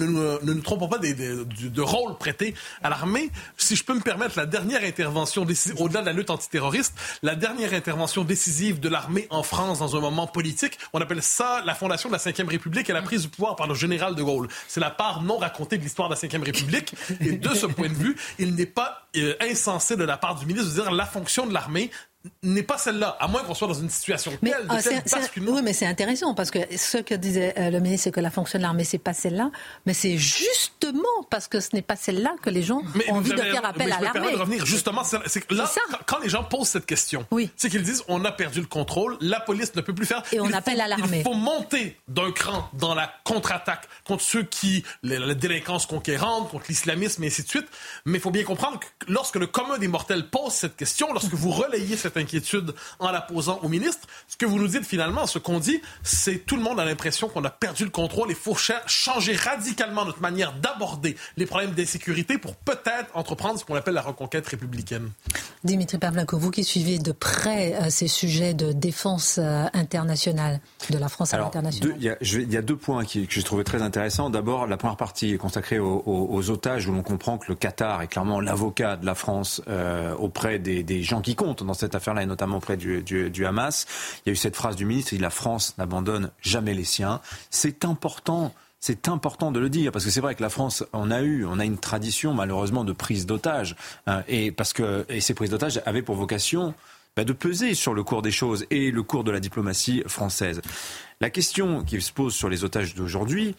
S6: nous trompons pas de rôle prêté à l'armée. Si je peux me permettre, la dernière intervention décisive, au-delà de la lutte antiterroriste, la dernière intervention décisive de l'armée en France dans un moment politique, on appelle ça la fondation de la Ve République et la prise du pouvoir par le général de Gaulle. C'est la part non racontée de l'histoire de la Ve République. Et de ce point de vue, il n'est pas euh, insensé de la part du ministre de dire la fonction de l'armée n'est pas celle-là, à moins qu'on soit dans une situation
S1: mais,
S6: telle, de
S1: telle Oui, mais c'est intéressant parce que ce que disait euh, le ministre, c'est que la fonction de l'armée, c'est pas celle-là, mais c'est justement parce que ce n'est pas celle-là que les gens ont envie de faire appel à l'armée.
S6: de revenir justement, c'est là, quand les gens posent cette question, oui. c'est qu'ils disent on a perdu le contrôle, la police ne peut plus faire.
S1: Et on appelle à l'armée.
S6: Il faut monter d'un cran dans la contre-attaque contre ceux qui, la délinquance conquérante, contre l'islamisme et ainsi de suite. Mais il faut bien comprendre que lorsque le commun des mortels pose cette question, lorsque vous relayez cette cette inquiétude en la posant au ministre. Ce que vous nous dites finalement, ce qu'on dit, c'est tout le monde a l'impression qu'on a perdu le contrôle. Il faut changer radicalement notre manière d'aborder les problèmes d'insécurité pour peut-être entreprendre ce qu'on appelle la reconquête républicaine.
S1: Dimitri Pavlenko, vous qui suivez de près euh, ces sujets de défense euh, internationale, de la France à l'international.
S7: Il y, a deux points qui, que j'ai trouvé très intéressants. D'abord, la première partie est consacrée aux, otages, où l'on comprend que le Qatar est clairement l'avocat de la France euh, auprès des, gens qui comptent dans cette affaire-là, et notamment auprès du, du, Hamas. Il y a eu cette phrase du ministre, il dit la France n'abandonne jamais les siens. C'est important c'est important de le dire parce que c'est vrai que la France, on a eu, on a une tradition malheureusement de prise d'otages hein, et parce que et ces prises d'otages avaient pour vocation bah, de peser sur le cours des choses et le cours de la diplomatie française. La question qui se pose sur les otages d'aujourd'hui,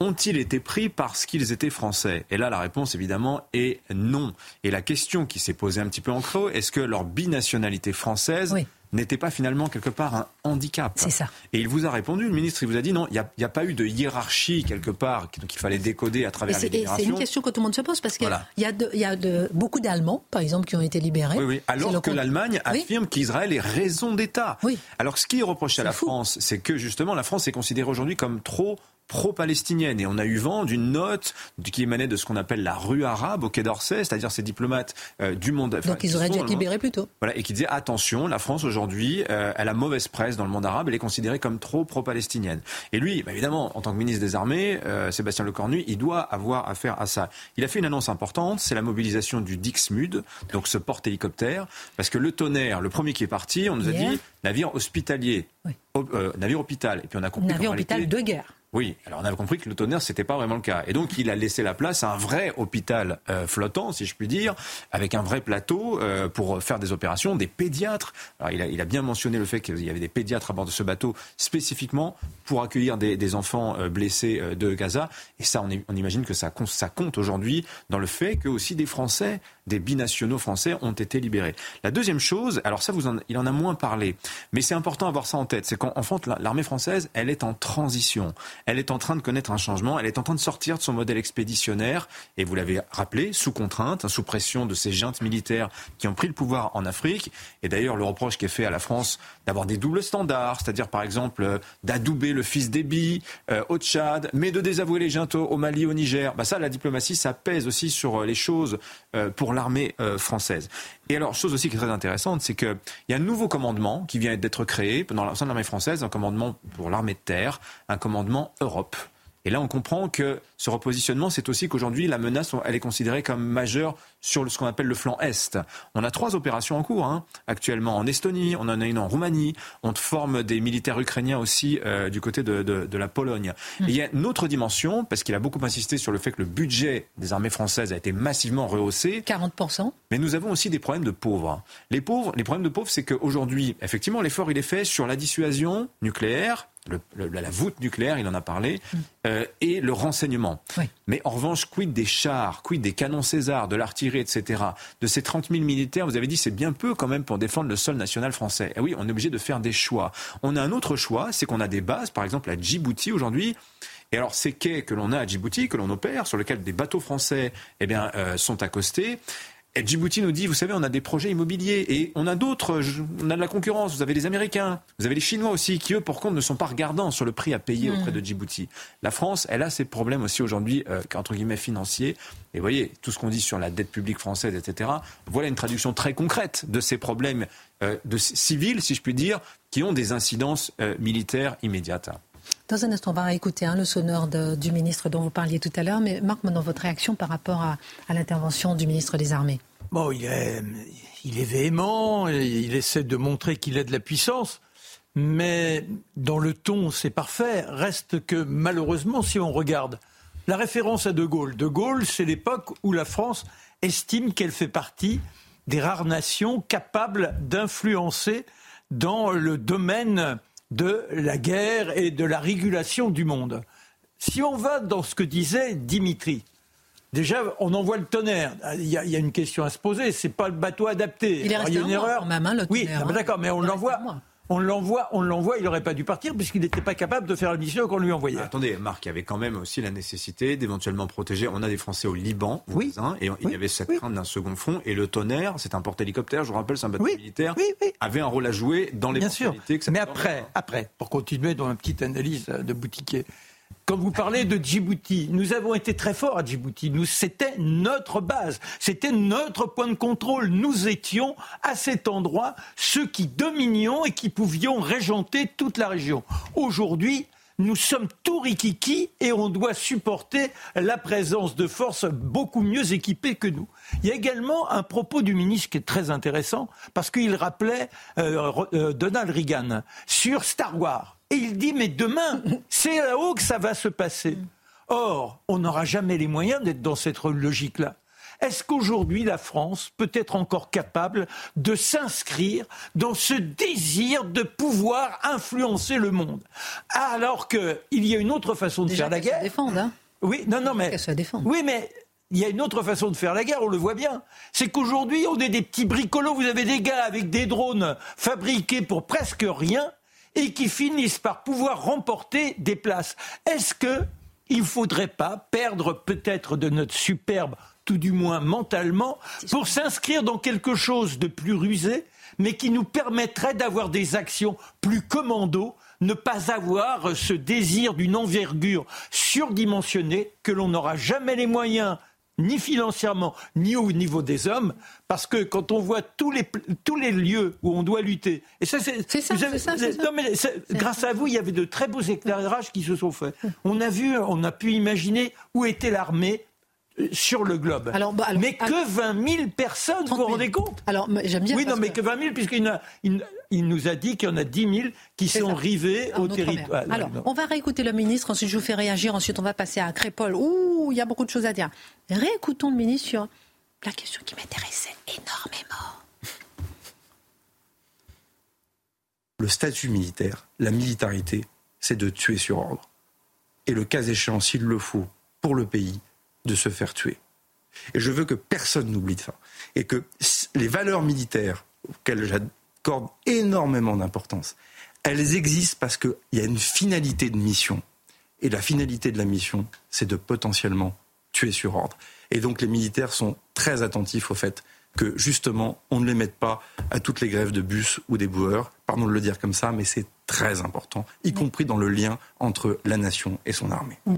S7: ont-ils été pris parce qu'ils étaient français? Et là, la réponse, évidemment, est non. Et la question qui s'est posée un petit peu en creux, est-ce que leur binationalité française n'était pas finalement quelque part un handicap?
S1: C'est ça.
S7: Et il vous a répondu, le ministre, il vous a dit non, il n'y a, pas eu de hiérarchie quelque part qu'il fallait décoder à travers les
S1: C'est une question que tout le monde se pose parce qu'il y a, y a de, beaucoup d'Allemands, par exemple, qui ont été libérés.
S7: Oui, oui. Alors que l'Allemagne affirme qu'Israël est raison d'État. Oui. Alors ce qui est reproché à la France, c'est que justement la France est considérée aujourd'hui comme trop pro-palestinienne. Et on a eu vent d'une note qui émanait de ce qu'on appelle la rue arabe au Quai d'Orsay, c'est-à-dire ces diplomates euh, du monde.
S1: Enfin, Donc ils auraient dû être libérés plus tôt.
S7: Voilà, et qui disaient attention, la France aujourd'hui, euh, elle a mauvaise presse dans le monde arabe, elle est considérée comme trop pro-palestinienne. Et lui, bah, évidemment, en tant que ministre des Armées, euh, Sébastien Lecornu, il doit avoir affaire à ça. Il a fait une annonce importante, c'est la mobilisation du Dixmude, donc ce porte-hélicoptère, parce que le tonnerre, le premier qui est parti, on nous a dit navire hospitalier, navire hôpital, et puis on a compris
S1: navire hôpital de guerre.
S7: Oui, alors on avait compris que le tonnerre, c'était pas vraiment le cas. Et donc, il a laissé la place à un vrai hôpital euh, flottant, si je puis dire, avec un vrai plateau euh, pour faire des opérations, des pédiatres. Alors, il a, il a bien mentionné le fait qu'il y avait des pédiatres à bord de ce bateau, spécifiquement pour accueillir des, des enfants euh, blessés de Gaza. Et ça, on, on imagine que ça, ça compte aujourd'hui dans le fait que aussi des Français, des binationaux français, ont été libérés. La deuxième chose, alors ça, vous en, il en a moins parlé, mais c'est important d'avoir ça en tête, c'est qu'en fait, l'armée française, elle est en transition elle est en train de connaître un changement, elle est en train de sortir de son modèle expéditionnaire, et vous l'avez rappelé, sous contrainte, sous pression de ces juntes militaires qui ont pris le pouvoir en Afrique. Et d'ailleurs, le reproche qui est fait à la France d'avoir des doubles standards, c'est-à-dire par exemple euh, d'adouber le fils d'Ebi euh, au Tchad, mais de désavouer les juntos au Mali, au Niger. Bah ça, la diplomatie, ça pèse aussi sur euh, les choses pour l'armée française. Et alors, chose aussi qui est très intéressante, c'est qu'il y a un nouveau commandement qui vient d'être créé dans l'armée française, un commandement pour l'armée de terre, un commandement Europe. Et là, on comprend que ce repositionnement, c'est aussi qu'aujourd'hui, la menace, elle est considérée comme majeure sur ce qu'on appelle le flanc Est. On a trois opérations en cours hein, actuellement en Estonie, on en a une en Roumanie, on forme des militaires ukrainiens aussi euh, du côté de, la Pologne. Mmh. il y a une autre dimension, parce qu'il a beaucoup insisté sur le fait que le budget des armées françaises a été massivement rehaussé.
S1: 40%.
S7: Mais nous avons aussi des problèmes de pauvres. Les pauvres, les problèmes de pauvres, c'est qu'aujourd'hui, effectivement, l'effort, il est fait sur la dissuasion nucléaire, la voûte nucléaire, il en a parlé, mm. euh, et le renseignement. Mais en revanche, quid des chars, quid des canons César, de l'artillerie, etc., de ces 30 000 militaires, vous avez dit c'est bien peu quand même pour défendre le sol national français. Et eh oui, on est obligé de faire des choix. On a un autre choix, c'est qu'on a des bases, par exemple à Djibouti aujourd'hui, et alors, ces quais que l'on a à Djibouti, que l'on opère, sur lesquels des bateaux français eh bien, euh, sont accostés, et Djibouti nous dit, vous savez, on a des projets immobiliers et on a d'autres, on a de la concurrence. Vous avez les Américains, vous avez les Chinois aussi, qui eux, pour contre, ne sont pas regardants sur le prix à payer auprès hmm. de Djibouti. La France, elle a ses problèmes aussi aujourd'hui, euh, entre guillemets, financiers. Et vous voyez, tout ce qu'on dit sur la dette publique française, etc., voilà une traduction très concrète de ces problèmes euh, de civils, si je puis dire, qui ont des incidences euh, militaires immédiates.
S1: Dans un instant, on va écouter hein, le sonore du ministre dont vous parliez tout à l'heure. Mais Marc, maintenant, votre réaction par rapport à, l'intervention du ministre des Armées?
S8: Bon, il est, il véhément, il essaie de montrer qu'il a de la puissance. Mais dans le ton, c'est parfait. Reste que malheureusement, si on regarde la référence à De Gaulle, De Gaulle, c'est l'époque où la France estime qu'elle fait partie des rares nations capables d'influencer dans le domaine de la guerre et de la régulation du monde. Si on va dans ce que disait Dimitri, déjà on envoie le tonnerre. Il y, a, une question à se poser. C'est pas le bateau adapté.
S1: Il est resté il y a une erreur. Même, hein, le
S8: oui, d'accord, mais on l'envoie. On l'envoie, on l'envoie, il n'aurait pas dû partir puisqu'il n'était pas capable de faire la mission qu'on lui envoyait.
S7: attendez, Marc, il y avait quand même aussi la nécessité d'éventuellement protéger. On a des Français au Liban, oui, et il y avait cette crainte d'un second front. Et le tonnerre, c'est un porte-hélicoptère, je vous rappelle, c'est un bateau militaire, avait un rôle à jouer dans les
S8: Bien sûr. Mais après, après, pour continuer dans une petite analyse de boutiquier, quand vous parlez de Djibouti, nous avons été très forts à Djibouti. Nous, c'était notre base, c'était notre point de contrôle. Nous étions à cet endroit ceux qui dominions et qui pouvions régenter toute la région. Aujourd'hui, nous sommes tout rikiki et on doit supporter la présence de forces beaucoup mieux équipées que nous. Il y a également un propos du ministre qui est très intéressant parce qu'il rappelait euh, euh, Donald Reagan sur Star Wars. Et il dit, mais demain, c'est là-haut que ça va se passer. Or, on n'aura jamais les moyens d'être dans cette logique-là. Est-ce qu'aujourd'hui la France peut être encore capable de s'inscrire dans ce désir de pouvoir influencer le monde? Alors qu'il y a une autre façon de faire la guerre.
S1: Se hein
S8: oui, non, non, mais.
S1: Se défendre.
S8: Oui, mais il y a une autre façon de faire la guerre, on le voit bien. C'est qu'aujourd'hui, on est des petits bricolos. Vous avez des gars avec des drones fabriqués pour presque rien et qui finissent par pouvoir remporter des places. Est-ce que il faudrait pas perdre peut-être de notre superbe, tout du moins mentalement, pour s'inscrire dans quelque chose de plus rusé, mais qui nous permettrait d'avoir des actions plus commando, ne pas avoir ce désir d'une envergure surdimensionnée que l'on n'aura jamais les moyens ni financièrement, ni au niveau des hommes, parce que quand on voit tous les, tous les lieux où on doit lutter, et ça, c'est
S1: ça,
S8: grâce à vous, il y avait de très beaux éclairages qui se sont faits. On a vu, on a pu imaginer où était l'armée euh, sur le globe. Alors, bah, mais que 20 000 personnes, vous vous rendez compte?
S1: Alors, j'aime bien.
S8: Oui, non, mais que 20 000, puisqu'il il, nous a dit qu'il y en a 10 000 qui sont rivés au territoire.
S1: Alors, on va réécouter le ministre, ensuite je vous fais réagir, ensuite on va passer à Crépol. Ouh, il y a beaucoup de choses à dire. Réécoutons le ministre sur la question qui m'intéressait énormément.
S3: Le statut militaire, la militarité, c'est de tuer sur ordre. Et le cas échéant, s'il le faut, pour le pays, de se faire tuer. Et je veux que personne n'oublie de ça. Et que les valeurs militaires, auxquelles j'accorde énormément d'importance, elles existent parce qu'il y a une finalité de mission. Et la finalité de la mission, c'est de potentiellement tuer sur ordre. Et donc les militaires sont très attentifs au fait que justement, on ne les mette pas à toutes les grèves de bus ou des boueurs. Pardon de le dire comme ça, mais c'est très important, y compris dans le lien entre la nation et son armée. Mm.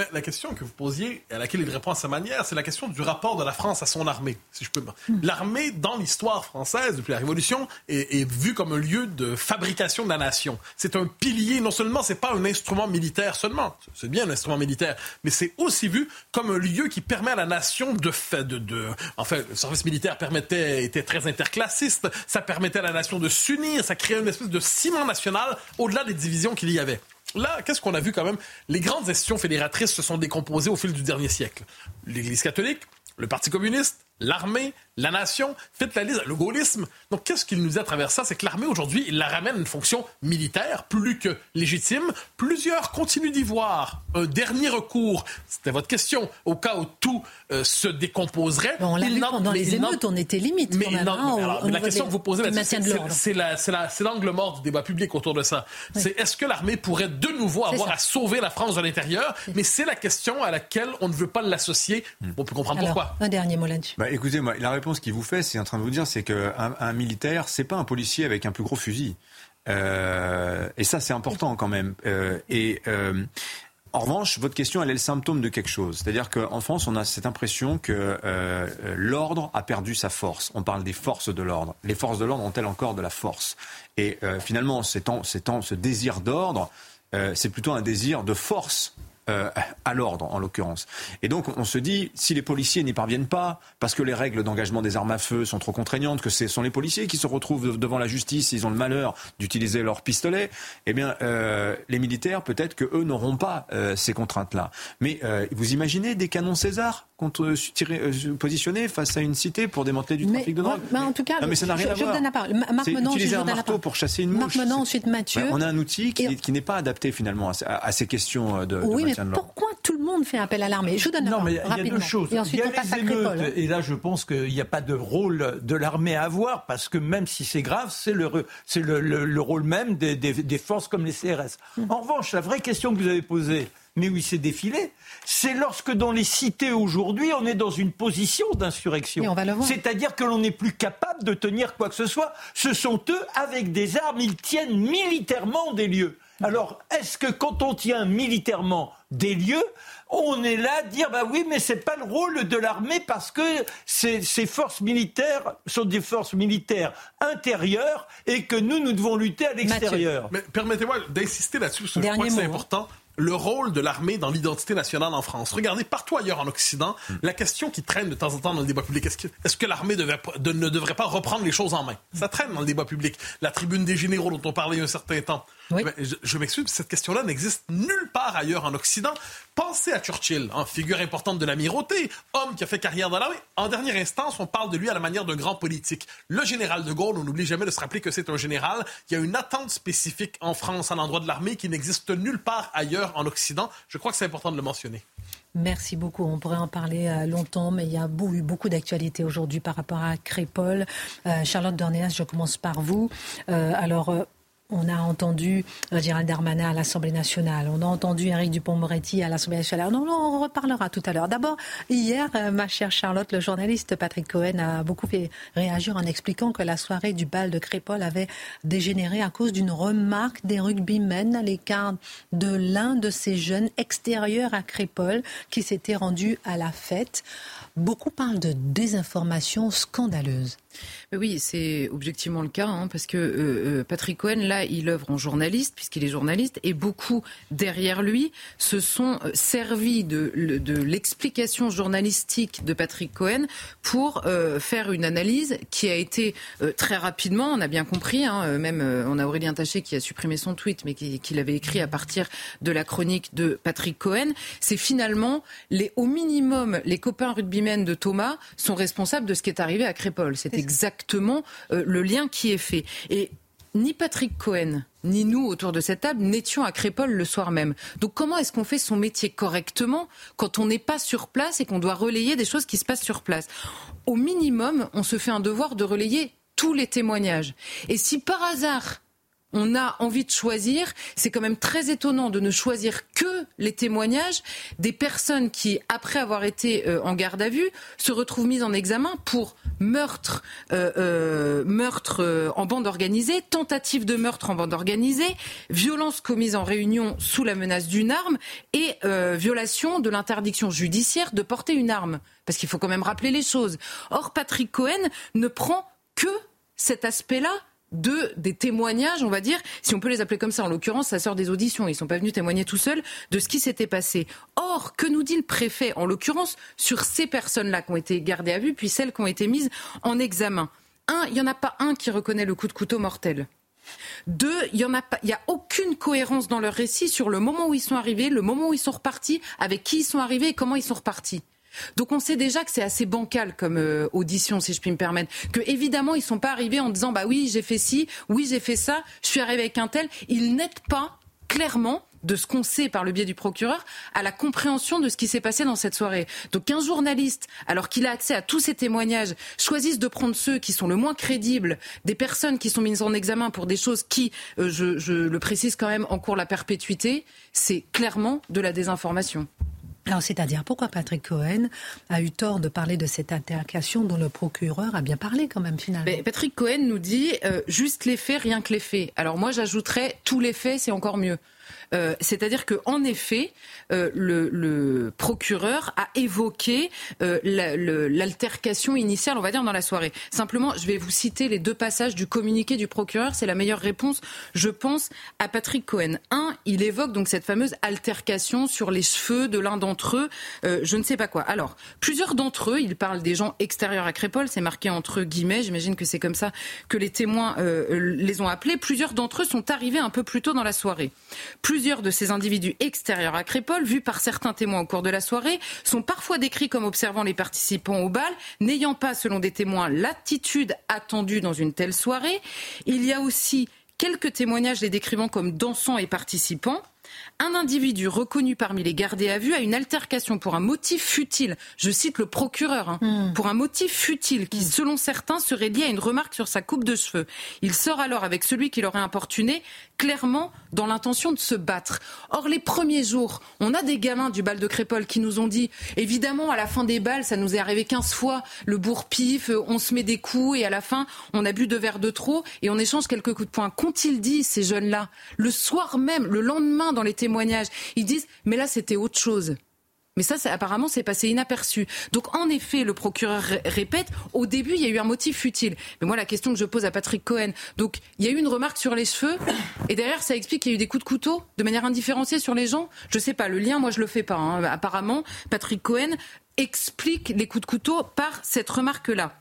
S6: Mais la question que vous posiez, et à laquelle il répond à sa manière, c'est la question du rapport de la France à son armée, si je peux. Hmm. L'armée, dans l'histoire française, depuis la Révolution, est, vue comme un lieu de fabrication de la nation. C'est un pilier, non seulement, c'est pas un instrument militaire seulement, c'est bien un instrument militaire, mais c'est aussi vu comme un lieu qui permet à la nation de, de, de enfin, le service militaire permettait, était très interclassiste, ça permettait à la nation de s'unir, ça créait une espèce de ciment national au-delà des divisions qu'il y avait. Là, qu'est-ce qu'on a vu quand même? Les grandes institutions fédératrices se sont décomposées au fil du dernier siècle. L'Église catholique, le Parti communiste, l'armée, la nation, faites la liste, le gaullisme. Donc, qu'est-ce qu'il nous dit à travers ça? C'est que l'armée, aujourd'hui, il la ramène à une fonction militaire plus que légitime. Plusieurs continuent d'y voir un dernier recours. C'était votre question. Au cas où tout euh, se décomposerait.
S1: on l'a vu pendant les émeutes, on était limite.
S6: Mais, hein, la question que vous posez c'est l'angle mort du débat public autour de ça. C'est est-ce que l'armée pourrait de nouveau avoir à sauver la France de l'intérieur? Mais c'est la question à laquelle on ne veut pas l'associer. On peut comprendre pourquoi.
S1: Un dernier mot là-dessus.
S7: Bah, écoutez, moi, la réponse qu'il vous fait, c'est en train de vous dire, c'est qu'un un militaire, c'est pas un policier avec un plus gros fusil. Euh, et ça, c'est important quand même. Euh, et euh, en revanche, votre question, elle est le symptôme de quelque chose. C'est-à-dire qu'en France, on a cette impression que l'ordre a perdu sa force. On parle des forces de l'ordre. Les forces de l'ordre ont-elles encore de la force? Et finalement, ce désir d'ordre, c'est plutôt un désir de force euh, à l'ordre, en l'occurrence. Et donc, on se dit, si les policiers n'y parviennent pas, parce que les règles d'engagement des armes à feu sont trop contraignantes, que ce sont les policiers qui se retrouvent devant la justice, ils ont le malheur d'utiliser leurs pistolets, eh bien, euh, les militaires, peut-être que eux n'auront pas euh, ces contraintes-là. Mais vous imaginez des canons César? Contre, tirer, positionner face à une cité pour démanteler du trafic de drogue.
S1: Mais, en tout cas,
S7: mais ça n'a rien
S1: je,
S7: à voir.
S1: donne la parole. Marc Menon,
S7: utiliser un marteau pour chasser une mouche.
S1: Marc Menon, ensuite Mathieu.
S7: on a un outil qui, qui n'est pas adapté finalement à, à ces questions de,
S1: oui,
S7: de
S1: mais pourquoi tout le monde fait appel à l'armée? Je vous donne la
S8: Non,
S1: parole,
S8: mais il y a deux choses.
S1: Et ensuite,
S8: il y a
S1: on passe
S8: les émeutes, et là, je pense qu'il n'y a pas de rôle de l'armée à avoir, parce que même si c'est grave, c'est le, c'est le, le, le, rôle même des, des, des, forces comme les CRS. En revanche, la vraie question que vous avez posée, mais où il s'est défilé, c'est lorsque dans les cités aujourd'hui, on est dans une position d'insurrection. C'est-à-dire que l'on n'est plus capable de tenir quoi que ce soit. Ce sont eux, avec des armes, ils tiennent militairement des lieux. Alors, est-ce que quand on tient militairement des lieux, on est là à dire bah oui, mais c'est pas le rôle de l'armée parce que ces, ces, forces militaires sont des forces militaires intérieures et que nous, nous devons lutter à l'extérieur.
S6: Mais permettez-moi d'insister là-dessus parce que je crois que c'est important le rôle de l'armée dans l'identité nationale en France. Regardez partout ailleurs en Occident, mm. la question qui traîne de temps en temps dans le débat public, est-ce que, est que l'armée de, ne devrait pas reprendre les choses en main? Ça traîne dans le débat public. La tribune des généraux dont on parlait il y a un certain temps. Oui. je, je m'excuse, cette question-là n'existe nulle part ailleurs en Occident. Pensez à Churchill, hein, figure importante de l'amirauté, homme qui a fait carrière dans l'armée. En dernière instance, on parle de lui à la manière d'un grand politique. Le général de Gaulle, on n'oublie jamais de se rappeler que c'est un général. Il y a une attente spécifique en France à l'endroit de l'armée qui n'existe nulle part ailleurs en Occident. Je crois que c'est important de le mentionner.
S1: Merci beaucoup. On pourrait en parler euh, longtemps, mais il y a eu beaucoup d'actualités aujourd'hui par rapport à Crépol. Euh, Charlotte Dornéas, je commence par vous. Euh, alors, on a entendu euh, Gérald Darmanin à l'Assemblée nationale. On a entendu Éric Dupont-Moretti à l'Assemblée nationale. Non, non, on reparlera tout à l'heure. D'abord, hier, euh, ma chère Charlotte, le journaliste Patrick Cohen a beaucoup fait réagir en expliquant que la soirée du bal de Crépol avait dégénéré à cause d'une remarque des rugbymen à l'écart de l'un de ces jeunes extérieurs à Crépol qui s'était rendu à la fête. Beaucoup parlent de désinformation scandaleuse.
S5: Oui, c'est objectivement le cas, hein, parce que euh, Patrick Cohen, là, il œuvre en journaliste, puisqu'il est journaliste, et beaucoup derrière lui se sont euh, servis de, de l'explication journalistique de Patrick Cohen pour euh, faire une analyse qui a été euh, très rapidement, on a bien compris, hein, même on a Aurélien Taché qui a supprimé son tweet, mais qui, qui l'avait écrit à partir de la chronique de Patrick Cohen. C'est finalement, les, au minimum, les copains rugbymen de Thomas sont responsables de ce qui est arrivé à Crépol. C'est exactement le lien qui est fait. Et ni Patrick Cohen, ni nous autour de cette table n'étions à Crépol le soir même. Donc comment est-ce qu'on fait son métier correctement quand on n'est pas sur place et qu'on doit relayer des choses qui se passent sur place? Au minimum, on se fait un devoir de relayer tous les témoignages. Et si par hasard on a envie de choisir, c'est quand même très étonnant de ne choisir que les témoignages des personnes qui, après avoir été euh, en garde à vue, se retrouvent mises en examen pour meurtre, euh, euh, meurtre en bande organisée, tentative de meurtre en bande organisée, violence commise en réunion sous la menace d'une arme et violation de l'interdiction judiciaire de porter une arme. Parce qu'il faut quand même rappeler les choses. Or, Patrick Cohen ne prend que cet aspect-là de des témoignages, on va dire, si on peut les appeler comme ça. En l'occurrence, ça sort des auditions. Ils sont pas venus témoigner tout seuls de ce qui s'était passé. Or, que nous dit le préfet, en l'occurrence, sur ces personnes-là qui ont été gardées à vue, puis celles qui ont été mises en examen? Un, il n'y en a pas un qui reconnaît le coup de couteau mortel. Deux, il y en a y a aucune cohérence dans leur récit sur le moment où ils sont arrivés, le moment où ils sont repartis, avec qui ils sont arrivés et comment ils sont repartis. Donc on sait déjà que c'est assez bancal comme euh, audition, si je puis me permettre. Que évidemment ils sont pas arrivés en disant bah oui j'ai fait ci, oui j'ai fait ça, je suis arrivé avec un tel. Ils n'aident pas clairement de ce qu'on sait par le biais du procureur à la compréhension de ce qui s'est passé dans cette soirée. Donc qu'un journaliste, alors qu'il a accès à tous ces témoignages, choisisse de prendre ceux qui sont le moins crédibles, des personnes qui sont mises en examen pour des choses qui, euh, je, je le précise quand même, encourent la perpétuité, c'est clairement de la désinformation.
S1: Alors, c'est-à-dire, pourquoi Patrick Cohen a eu tort de parler de cette altercation dont le procureur a bien parlé quand même finalement?
S5: Mais Patrick Cohen nous dit euh, juste les faits, rien que les faits. Alors moi, j'ajouterais tous les faits, c'est encore mieux. Euh, C'est-à-dire qu'en effet, euh, le, procureur a évoqué euh, l'altercation initiale, on va dire, dans la soirée. Simplement, je vais vous citer les deux passages du communiqué du procureur. C'est la meilleure réponse, je pense, à Patrick Cohen. Un, il évoque donc cette fameuse altercation sur les cheveux de l'un d'entre eux, je ne sais pas quoi. Alors, plusieurs d'entre eux, il parle des gens extérieurs à Crépol, c'est marqué entre guillemets, j'imagine que c'est comme ça que les témoins les ont appelés. Plusieurs d'entre eux sont arrivés un peu plus tôt dans la soirée. Plusieurs de ces individus extérieurs à Crépole, vus par certains témoins au cours de la soirée, sont parfois décrits comme observant les participants au bal, n'ayant pas, selon des témoins, l'attitude attendue dans une telle soirée. Il y a aussi quelques témoignages les décrivant comme dansants et participants. Un individu reconnu parmi les gardés à vue a une altercation pour un motif futile. Je cite le procureur. Hein, hmm. Pour un motif futile qui, selon certains, serait lié à une remarque sur sa coupe de cheveux. Il sort alors avec celui qui l'aurait importuné, clairement dans l'intention de se battre. Or, les premiers jours, on a des gamins du bal de Crépole qui nous ont dit, évidemment, à la fin des balles, ça nous est arrivé 15 fois, le bourre-pif, on se met des coups et à la fin, on a bu deux verres de trop et on échange quelques coups de poing. Qu'ont-ils dit, ces jeunes-là? Le soir même, le lendemain, dans les témoignages. Ils disent, mais là, c'était autre chose. Mais ça, apparemment, c'est passé inaperçu. Donc, en effet, le procureur répète, au début, il y a eu un motif futile. Mais moi, la question que je pose à Patrick Cohen, donc, il y a eu une remarque sur les cheveux, et derrière, ça explique qu'il y a eu des coups de couteau de manière indifférenciée sur les gens. Je sais pas, le lien, moi, je le fais pas. Hein. Apparemment, Patrick Cohen explique les coups de couteau par cette remarque-là.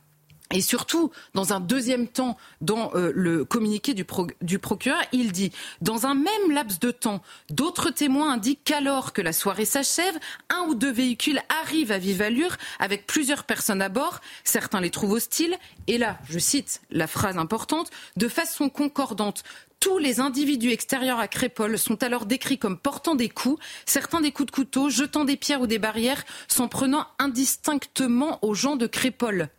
S5: Et surtout, dans un deuxième temps, dans euh, le communiqué du, du, procureur, il dit Dans un même laps de temps, d'autres témoins indiquent qu'alors que la soirée s'achève, un ou deux véhicules arrivent à vive allure avec plusieurs personnes à bord. Certains les trouvent hostiles. Et là, je cite la phrase importante de façon concordante. Tous les individus extérieurs à Crépole sont alors décrits comme portant des coups, certains des coups de couteau, jetant des pierres ou des barrières, s'en prenant indistinctement aux gens de Crépole.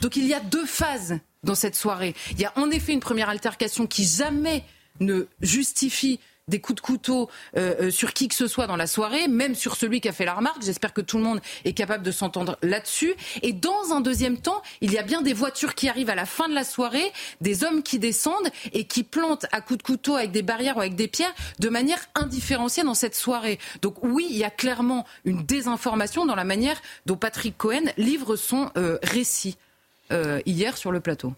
S5: Donc il y a deux phases dans cette soirée. Il y a en effet une première altercation qui jamais ne justifie des coups de couteau euh, euh, sur qui que ce soit dans la soirée, même sur celui qui a fait la remarque. J'espère que tout le monde est capable de s'entendre là-dessus. Et dans un deuxième temps, il y a bien des voitures qui arrivent à la fin de la soirée, des hommes qui descendent et qui plantent à coups de couteau avec des barrières ou avec des pierres de manière indifférenciée dans cette soirée. Donc oui, il y a clairement une désinformation dans la manière dont Patrick Cohen livre son euh, récit. Euh, hier sur le plateau.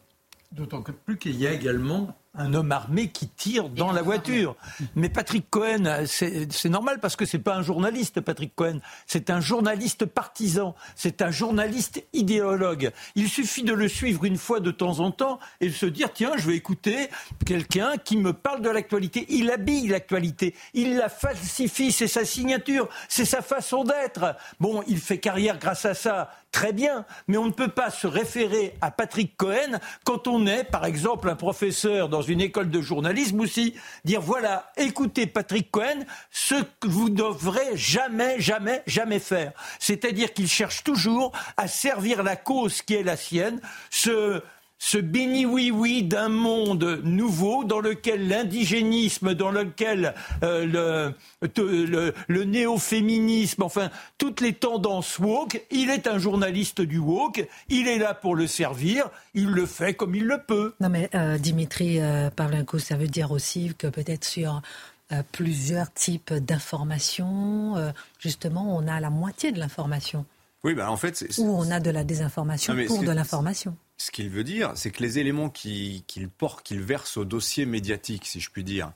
S8: D'autant plus qu'il y a également un homme armé qui tire dans la voiture. Mais Patrick Cohen, c'est normal parce que c'est pas un journaliste, Patrick Cohen. C'est un journaliste partisan. C'est un journaliste idéologue. Il suffit de le suivre une fois de temps en temps et de se dire tiens, je vais écouter quelqu'un qui me parle de l'actualité. Il habille l'actualité. Il la falsifie. C'est sa signature. C'est sa façon d'être. Bon, il fait carrière grâce à ça très bien, mais on ne peut pas se référer à Patrick Cohen quand on est, par exemple, un professeur dans une école de journalisme aussi, dire voilà, écoutez Patrick Cohen, ce que vous ne devrez jamais, jamais, jamais faire. C'est-à-dire qu'il cherche toujours à servir la cause qui est la sienne, ce ce béni oui oui d'un monde nouveau dans lequel l'indigénisme, dans lequel euh, le, le, néo-féminisme, enfin toutes les tendances woke, il est un journaliste du woke, il est là pour le servir, il le fait comme il le peut.
S1: Non mais euh, Dimitri euh, Pavlenko, ça veut dire aussi que peut-être sur plusieurs types d'informations, justement, on a la moitié de l'information.
S7: Oui, bah en fait,
S1: ou on a de la désinformation pour de l'information.
S7: Ce qu'il veut dire, c'est que les éléments qu'il porte, qu'il verse au dossier médiatique, si je puis dire,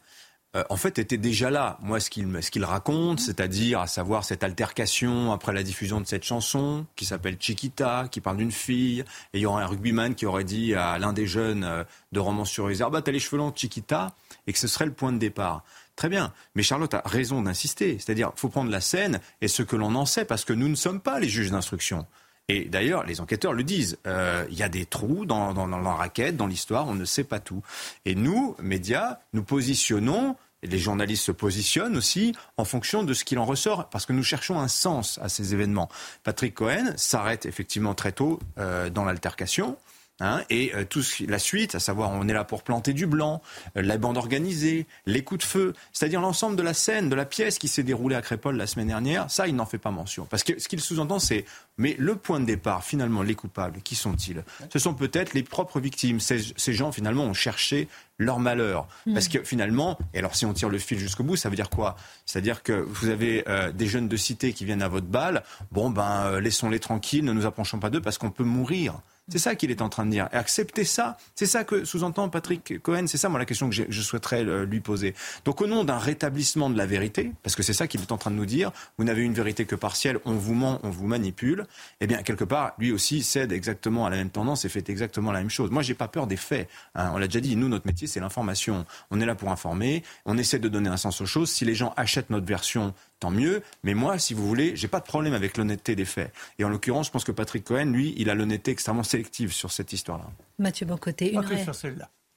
S7: euh, en fait, étaient déjà là. Moi, ce qu'il raconte, c'est-à-dire à savoir cette altercation après la diffusion de cette chanson qui s'appelle Chiquita, qui parle d'une fille, et il y aurait un rugbyman qui aurait dit à l'un des jeunes euh, de Romans sur les bah t'as les cheveux longs, Chiquita, et que ce serait le point de départ. Très bien, mais Charlotte a raison d'insister, c'est-à-dire faut prendre la scène et ce que l'on en sait, parce que nous ne sommes pas les juges d'instruction. Et d'ailleurs, les enquêteurs le disent. Euh, il y a des trous dans, dans, dans la raquette, dans l'histoire, on ne sait pas tout. Et nous, médias, nous positionnons et les journalistes se positionnent aussi en fonction de ce qu'il en ressort, parce que nous cherchons un sens à ces événements. Patrick Cohen s'arrête effectivement très tôt euh, dans l'altercation. Hein, et euh, tout la suite, à savoir on est là pour planter du blanc, euh, la bande organisée, les coups de feu, c'est-à-dire l'ensemble de la scène, de la pièce qui s'est déroulée à Crépole la semaine dernière, ça il n'en fait pas mention. Parce que ce qu'il sous-entend c'est, mais le point de départ, finalement, les coupables, qui sont-ils? Ce sont peut-être les propres victimes. Ces, ces, gens finalement ont cherché leur malheur. Hmm. Parce que finalement, et alors si on tire le fil jusqu'au bout, ça veut dire quoi? C'est-à-dire que vous avez euh, des jeunes de cité qui viennent à votre balle, bon ben laissons-les tranquilles, ne nous approchons pas d'eux parce qu'on peut mourir. C'est ça qu'il est en train de dire. Et accepter ça, c'est ça que sous-entend Patrick Cohen. C'est ça, moi, la question que je souhaiterais euh, lui poser. Donc, au nom d'un rétablissement de la vérité, parce que c'est ça qu'il est en train de nous dire, vous n'avez une vérité que partielle, on vous ment, on vous manipule, eh bien, quelque part, lui aussi cède exactement à la même tendance et fait exactement la même chose. Moi, j'ai pas peur des faits. Hein. On l'a déjà dit, nous, notre métier, c'est l'information. On est là pour informer, on essaie de donner un sens aux choses. Si les gens achètent notre version, tant mieux. Mais moi, si vous voulez, j'ai pas de problème avec l'honnêteté des faits. Et en l'occurrence, je pense que Patrick Cohen, lui, il a l'honnêteté extrêmement sélective sur cette histoire-là.
S1: Mathieu Bocoté, une, ré...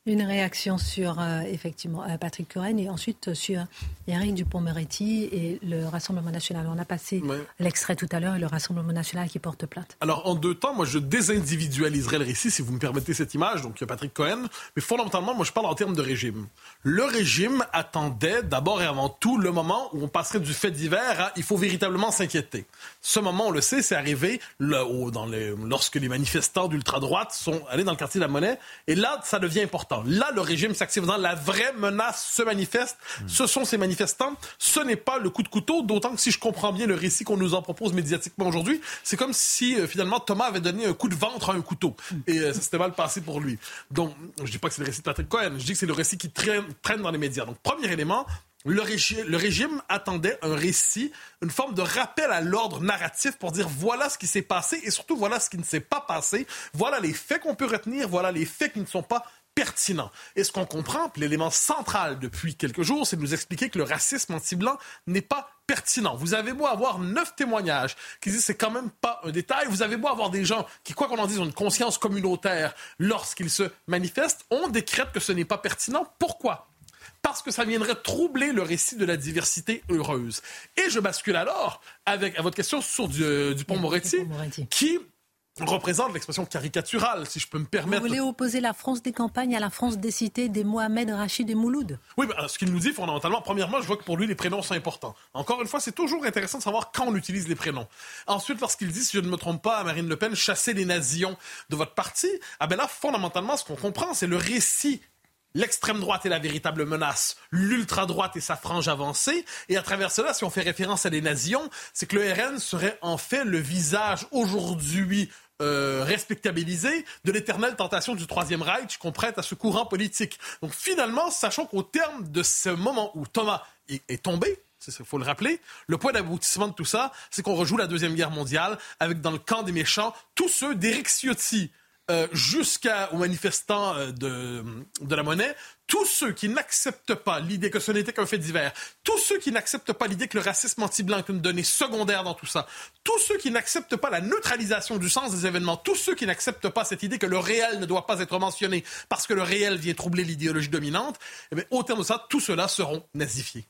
S1: une réaction sur euh, effectivement euh, Patrick Cohen et ensuite sur Éric Dupont-Moretti et le Rassemblement national. On a passé l'extrait tout à l'heure et le Rassemblement national qui porte plainte.
S6: Alors, en deux temps, moi, je désindividualiserai le récit, si vous me permettez cette image. Donc, il y a Patrick Cohen. Mais fondamentalement, moi, je parle en termes de régime. Le régime attendait d'abord et avant tout le moment où on passerait du fait divers à il faut véritablement s'inquiéter. Ce moment, on le sait, c'est arrivé là, dans les, lorsque les manifestants d'ultra-droite sont allés dans le quartier de la Monnaie. Et là, ça devient important. Là, le régime s'active la vraie menace se manifeste. Ce sont ces manifestants ce n'est pas le coup de couteau, d'autant que si je comprends bien le récit qu'on nous en propose médiatiquement aujourd'hui, c'est comme si euh, finalement Thomas avait donné un coup de ventre à un couteau. Et euh, ça s'était mal passé pour lui. Donc, je dis pas que c'est le récit de Patrick Cohen, je dis que c'est le récit qui traîne, dans les médias. Donc, premier élément, le, régime attendait un récit, une forme de rappel à l'ordre narratif pour dire voilà ce qui s'est passé et surtout voilà ce qui ne s'est pas passé, voilà les faits qu'on peut retenir, voilà les faits qui ne sont pas pertinent. Et ce qu'on comprend, l'élément central depuis quelques jours, c'est de nous expliquer que le racisme anti-blanc n'est pas pertinent. Vous avez beau avoir neuf témoignages qui disent c'est quand même pas un détail. Vous avez beau avoir des gens qui, quoi qu'on en dise, ont une conscience communautaire lorsqu'ils se manifestent. On décrète que ce n'est pas pertinent. Pourquoi? parce que ça viendrait troubler le récit de la diversité heureuse. Et je bascule alors avec à votre question sur Dupont-Moretti, qui représente l'expression caricaturale, si je peux me permettre.
S1: Vous voulez opposer la France des campagnes à la France des cités des Mohamed, Rachid et Mouloud?
S6: Oui, bah, ce qu'il nous dit fondamentalement, premièrement, je vois que pour lui, les prénoms sont importants. Encore une fois, c'est toujours intéressant de savoir quand on utilise les prénoms. Ensuite, lorsqu'il dit, si je ne me trompe pas, à Marine Le Pen, chasser les nazions de votre parti, ah ben là, fondamentalement, ce qu'on comprend, c'est le récit L'extrême droite est la véritable menace, l'ultra droite est sa frange avancée, et à travers cela, si on fait référence à des nazions, c'est que le RN serait en fait le visage aujourd'hui euh, respectabilisé de l'éternelle tentation du Troisième Reich qu'on prête à ce courant politique. Donc finalement, sachant qu'au terme de ce moment où Thomas est, tombé, il faut le rappeler. Le point d'aboutissement de tout ça, c'est qu'on rejoue la Deuxième Guerre mondiale avec, dans le camp des méchants, tous ceux d'Éric Ciotti, euh, jusqu'aux manifestants euh, de, de la monnaie, tous ceux qui n'acceptent pas l'idée que ce n'était qu'un fait divers, tous ceux qui n'acceptent pas l'idée que le racisme anti-blanc est une donnée secondaire dans tout ça, tous ceux qui n'acceptent pas la neutralisation du sens des événements, tous ceux qui n'acceptent pas cette idée que le réel ne doit pas être mentionné parce que le réel vient troubler l'idéologie dominante, eh au terme de ça, tous ceux-là seront nazifiés.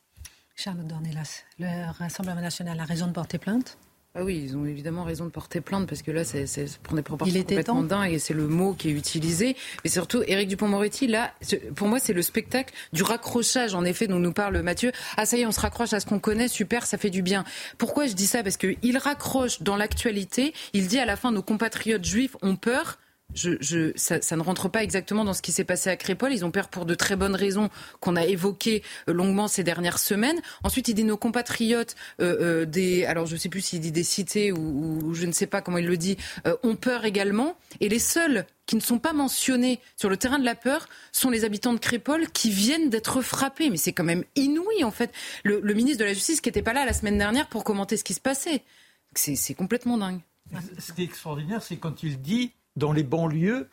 S1: Charlotte Dornelas, le Rassemblement national a raison de porter plainte
S5: ah oui, ils ont évidemment raison de porter plainte parce que là, c'est pour des proportions complètement dingues et c'est le mot qui est utilisé. Mais surtout, Éric Dupont-Moretti, là, pour moi, c'est le spectacle du raccrochage, en effet, dont nous parle Mathieu. Ah, ça y est, on se raccroche à ce qu'on connaît, super, ça fait du bien. Pourquoi je dis ça? Parce qu'il raccroche dans l'actualité, il dit à la fin, nos compatriotes juifs ont peur je, ça, ne rentre pas exactement dans ce qui s'est passé à Crépol. Ils ont peur pour de très bonnes raisons qu'on a évoquées euh, longuement ces dernières semaines. Ensuite, il dit nos compatriotes euh, euh, des, alors je ne sais plus s'il dit des cités ou, je ne sais pas comment il le dit, ont peur également. Et les seuls qui ne sont pas mentionnés sur le terrain de la peur sont les habitants de Crépol qui viennent d'être frappés. Mais c'est quand même inouï en fait. Le, le ministre de la Justice qui n'était pas là la semaine dernière pour commenter ce qui se passait. C'est complètement dingue.
S8: Ce qui est extraordinaire, c'est quand il dit dans les banlieues,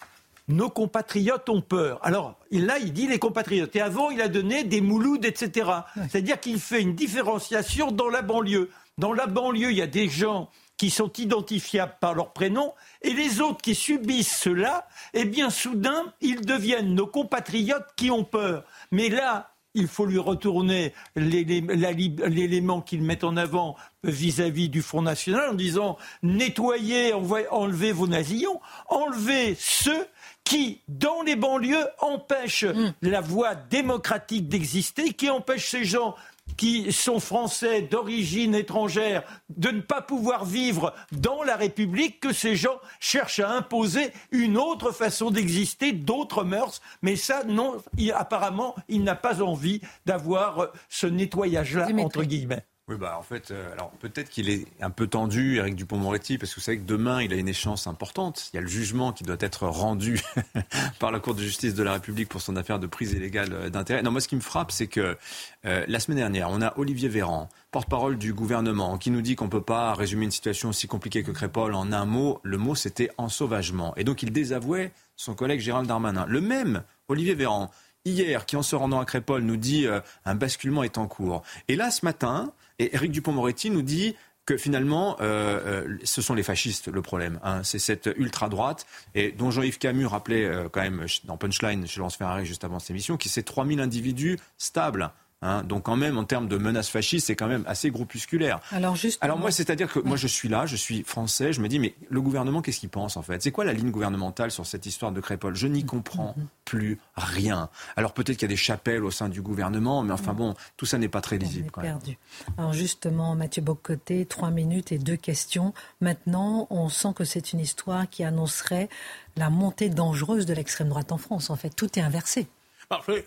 S8: nos compatriotes ont peur. Alors là, il dit les compatriotes. Et avant, il a donné des mouloudes, etc. C'est-à-dire qu'il fait une différenciation dans la banlieue. Dans la banlieue, il y a des gens qui sont identifiables par leur prénom, et les autres qui subissent cela, eh bien, soudain, ils deviennent nos compatriotes qui ont peur. Mais là, il faut lui retourner l'élément qu'il met en avant vis-à-vis du Front National en disant nettoyez, enlevez vos nazillons, enlevez ceux qui, dans les banlieues, empêchent mm. la voie démocratique d'exister, qui empêchent ces gens qui sont français d'origine étrangère de ne pas pouvoir vivre dans la République que ces gens cherchent à imposer une autre façon d'exister, d'autres mœurs. Mais ça, non, apparemment, il n'a pas envie d'avoir ce nettoyage-là, entre guillemets.
S7: Oui, bah en fait, euh, alors peut-être qu'il est un peu tendu, Eric Dupont-Moretti, parce que vous savez que demain, il a une échéance importante. Il y a le jugement qui doit être rendu par la Cour de justice de la République pour son affaire de prise illégale euh, d'intérêt. Non, moi, ce qui me frappe, c'est que euh, la semaine dernière, on a Olivier Véran, porte-parole du gouvernement, qui nous dit qu'on ne peut pas résumer une situation aussi compliquée que Crépol en un mot. Le mot, c'était ensauvagement. Et donc, il désavouait son collègue Gérald Darmanin. Le même Olivier Véran, hier, qui en se rendant à Crépol, nous dit un basculement est en cours. Et là, ce matin, et Éric Dupont-Moretti nous dit que finalement, euh, euh, ce sont les fascistes le problème. Hein. C'est cette ultra-droite, et dont Jean-Yves Camus rappelait euh, quand même dans Punchline chez Laurence Ferrari juste avant cette émission, qui c'est 3000 individus stables. Hein. donc quand même, en termes de menaces fascistes, c'est quand même assez groupusculaire.
S1: Alors,
S7: moi, c'est-à-dire que moi, je suis là, je suis français, je me dis, mais le gouvernement, qu'est-ce qu'il pense en fait? C'est quoi la ligne gouvernementale sur cette histoire de Crépole? Je n'y comprends
S1: Mm-hmm.
S7: plus rien. Alors peut-être qu'il y a des chapelles au sein du gouvernement, mais enfin bon, tout ça n'est pas très lisible. même.
S1: perdu. Alors justement, Mathieu Bocoté, trois minutes et deux questions. Maintenant, on sent que c'est une histoire qui annoncerait la montée dangereuse de l'extrême droite en France. En fait, tout est inversé.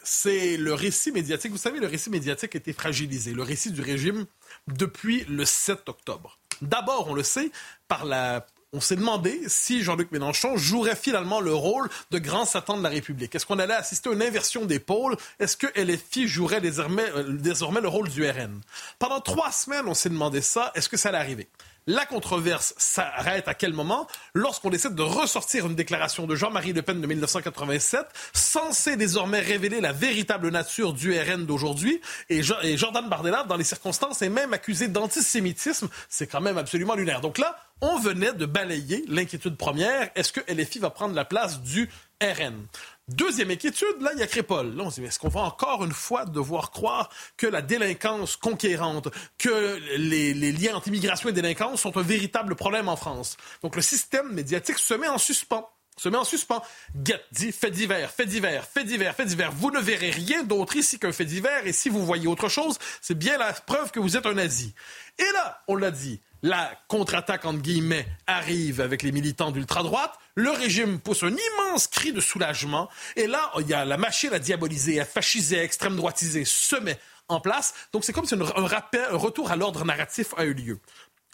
S6: C'est le récit médiatique. Vous savez, le récit médiatique a été fragilisé. Le récit du régime depuis le 7 octobre. D'abord, on le sait, par la on s'est demandé si Jean-Luc Mélenchon jouerait finalement le rôle de grand Satan de la République. Est-ce qu'on allait assister à une inversion des pôles? Est-ce que LFI jouerait désormais, euh, désormais le rôle du RN? Pendant trois semaines, on s'est demandé ça. Est-ce que ça allait arriver? La controverse s'arrête à quel moment? Lorsqu'on décide de ressortir une déclaration de Jean-Marie Le Pen de 1987, censée désormais révéler la véritable nature du RN d'aujourd'hui. Et, Jo- et Jordan Bardella, dans les circonstances, est même accusé d'antisémitisme. C'est quand même absolument lunaire. Donc là, on venait de balayer l'inquiétude première. Est-ce que LFI va prendre la place du RN Deuxième inquiétude, là, il y a Crépol. Là, on se dit, est-ce qu'on va encore une fois devoir croire que la délinquance conquérante, que les, liens entre immigration et délinquance sont un véritable problème en France? Donc, le système médiatique se met en suspens se met en suspens. Guette dit fait divers, fait divers, fait divers, fait divers. Vous ne verrez rien d'autre ici qu'un fait divers, et si vous voyez autre chose, c'est bien la preuve que vous êtes un nazi. Et là, on l'a dit, la contre-attaque, entre guillemets, arrive avec les militants d'ultra-droite. Le régime pousse un immense cri de soulagement. Et là, il y a la machine à diaboliser, à fasciser, à extrême droitiser se met en place. Donc, c'est comme si un rappel, un retour à l'ordre narratif a eu lieu.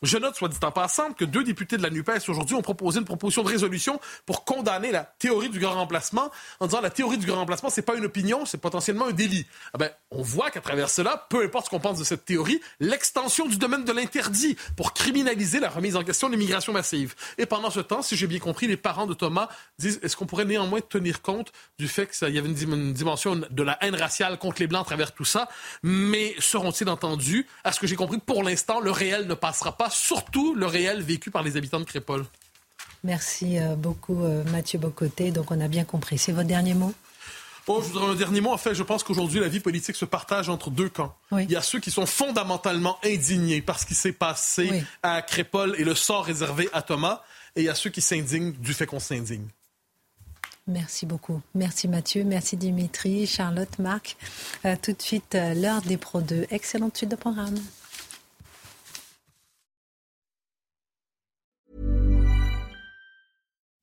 S6: Je note, soit dit en passant, que deux députés de la NUPES aujourd'hui ont proposé une proposition de résolution pour condamner la théorie du grand remplacement en disant la théorie du grand remplacement, c'est pas une opinion, c'est potentiellement un délit. Ah ben, on voit qu'à travers cela, peu importe ce qu'on pense de cette théorie, l'extension du domaine de l'interdit pour criminaliser la remise en question de l'immigration massive. Et pendant ce temps, si j'ai bien compris, les parents de Thomas disent est-ce qu'on pourrait néanmoins tenir compte du fait qu'il y avait une, une dimension de la haine raciale contre les Blancs à travers tout ça, mais seront-ils entendus? À ce que j'ai compris, pour l'instant, le réel ne passera pas, surtout le réel vécu par les habitants de Crépole.
S1: Merci euh, beaucoup, euh, Mathieu Bocoté. Donc, on a bien compris. C'est votre dernier mot?
S6: Oh, je voudrais un dernier mot. En fait, je pense qu'aujourd'hui, la vie politique se partage entre deux camps.
S1: Oui.
S6: Il y a ceux qui sont fondamentalement indignés par ce qui s'est passé
S1: Oui.
S6: à Crépole et le sort réservé à Thomas. Et il y a ceux qui s'indignent du fait qu'on s'indigne.
S1: Merci beaucoup. Merci Mathieu, merci Dimitri, Charlotte, Marc. Euh, tout de suite, euh, l'heure des Pro 2. Excellente suite de programme.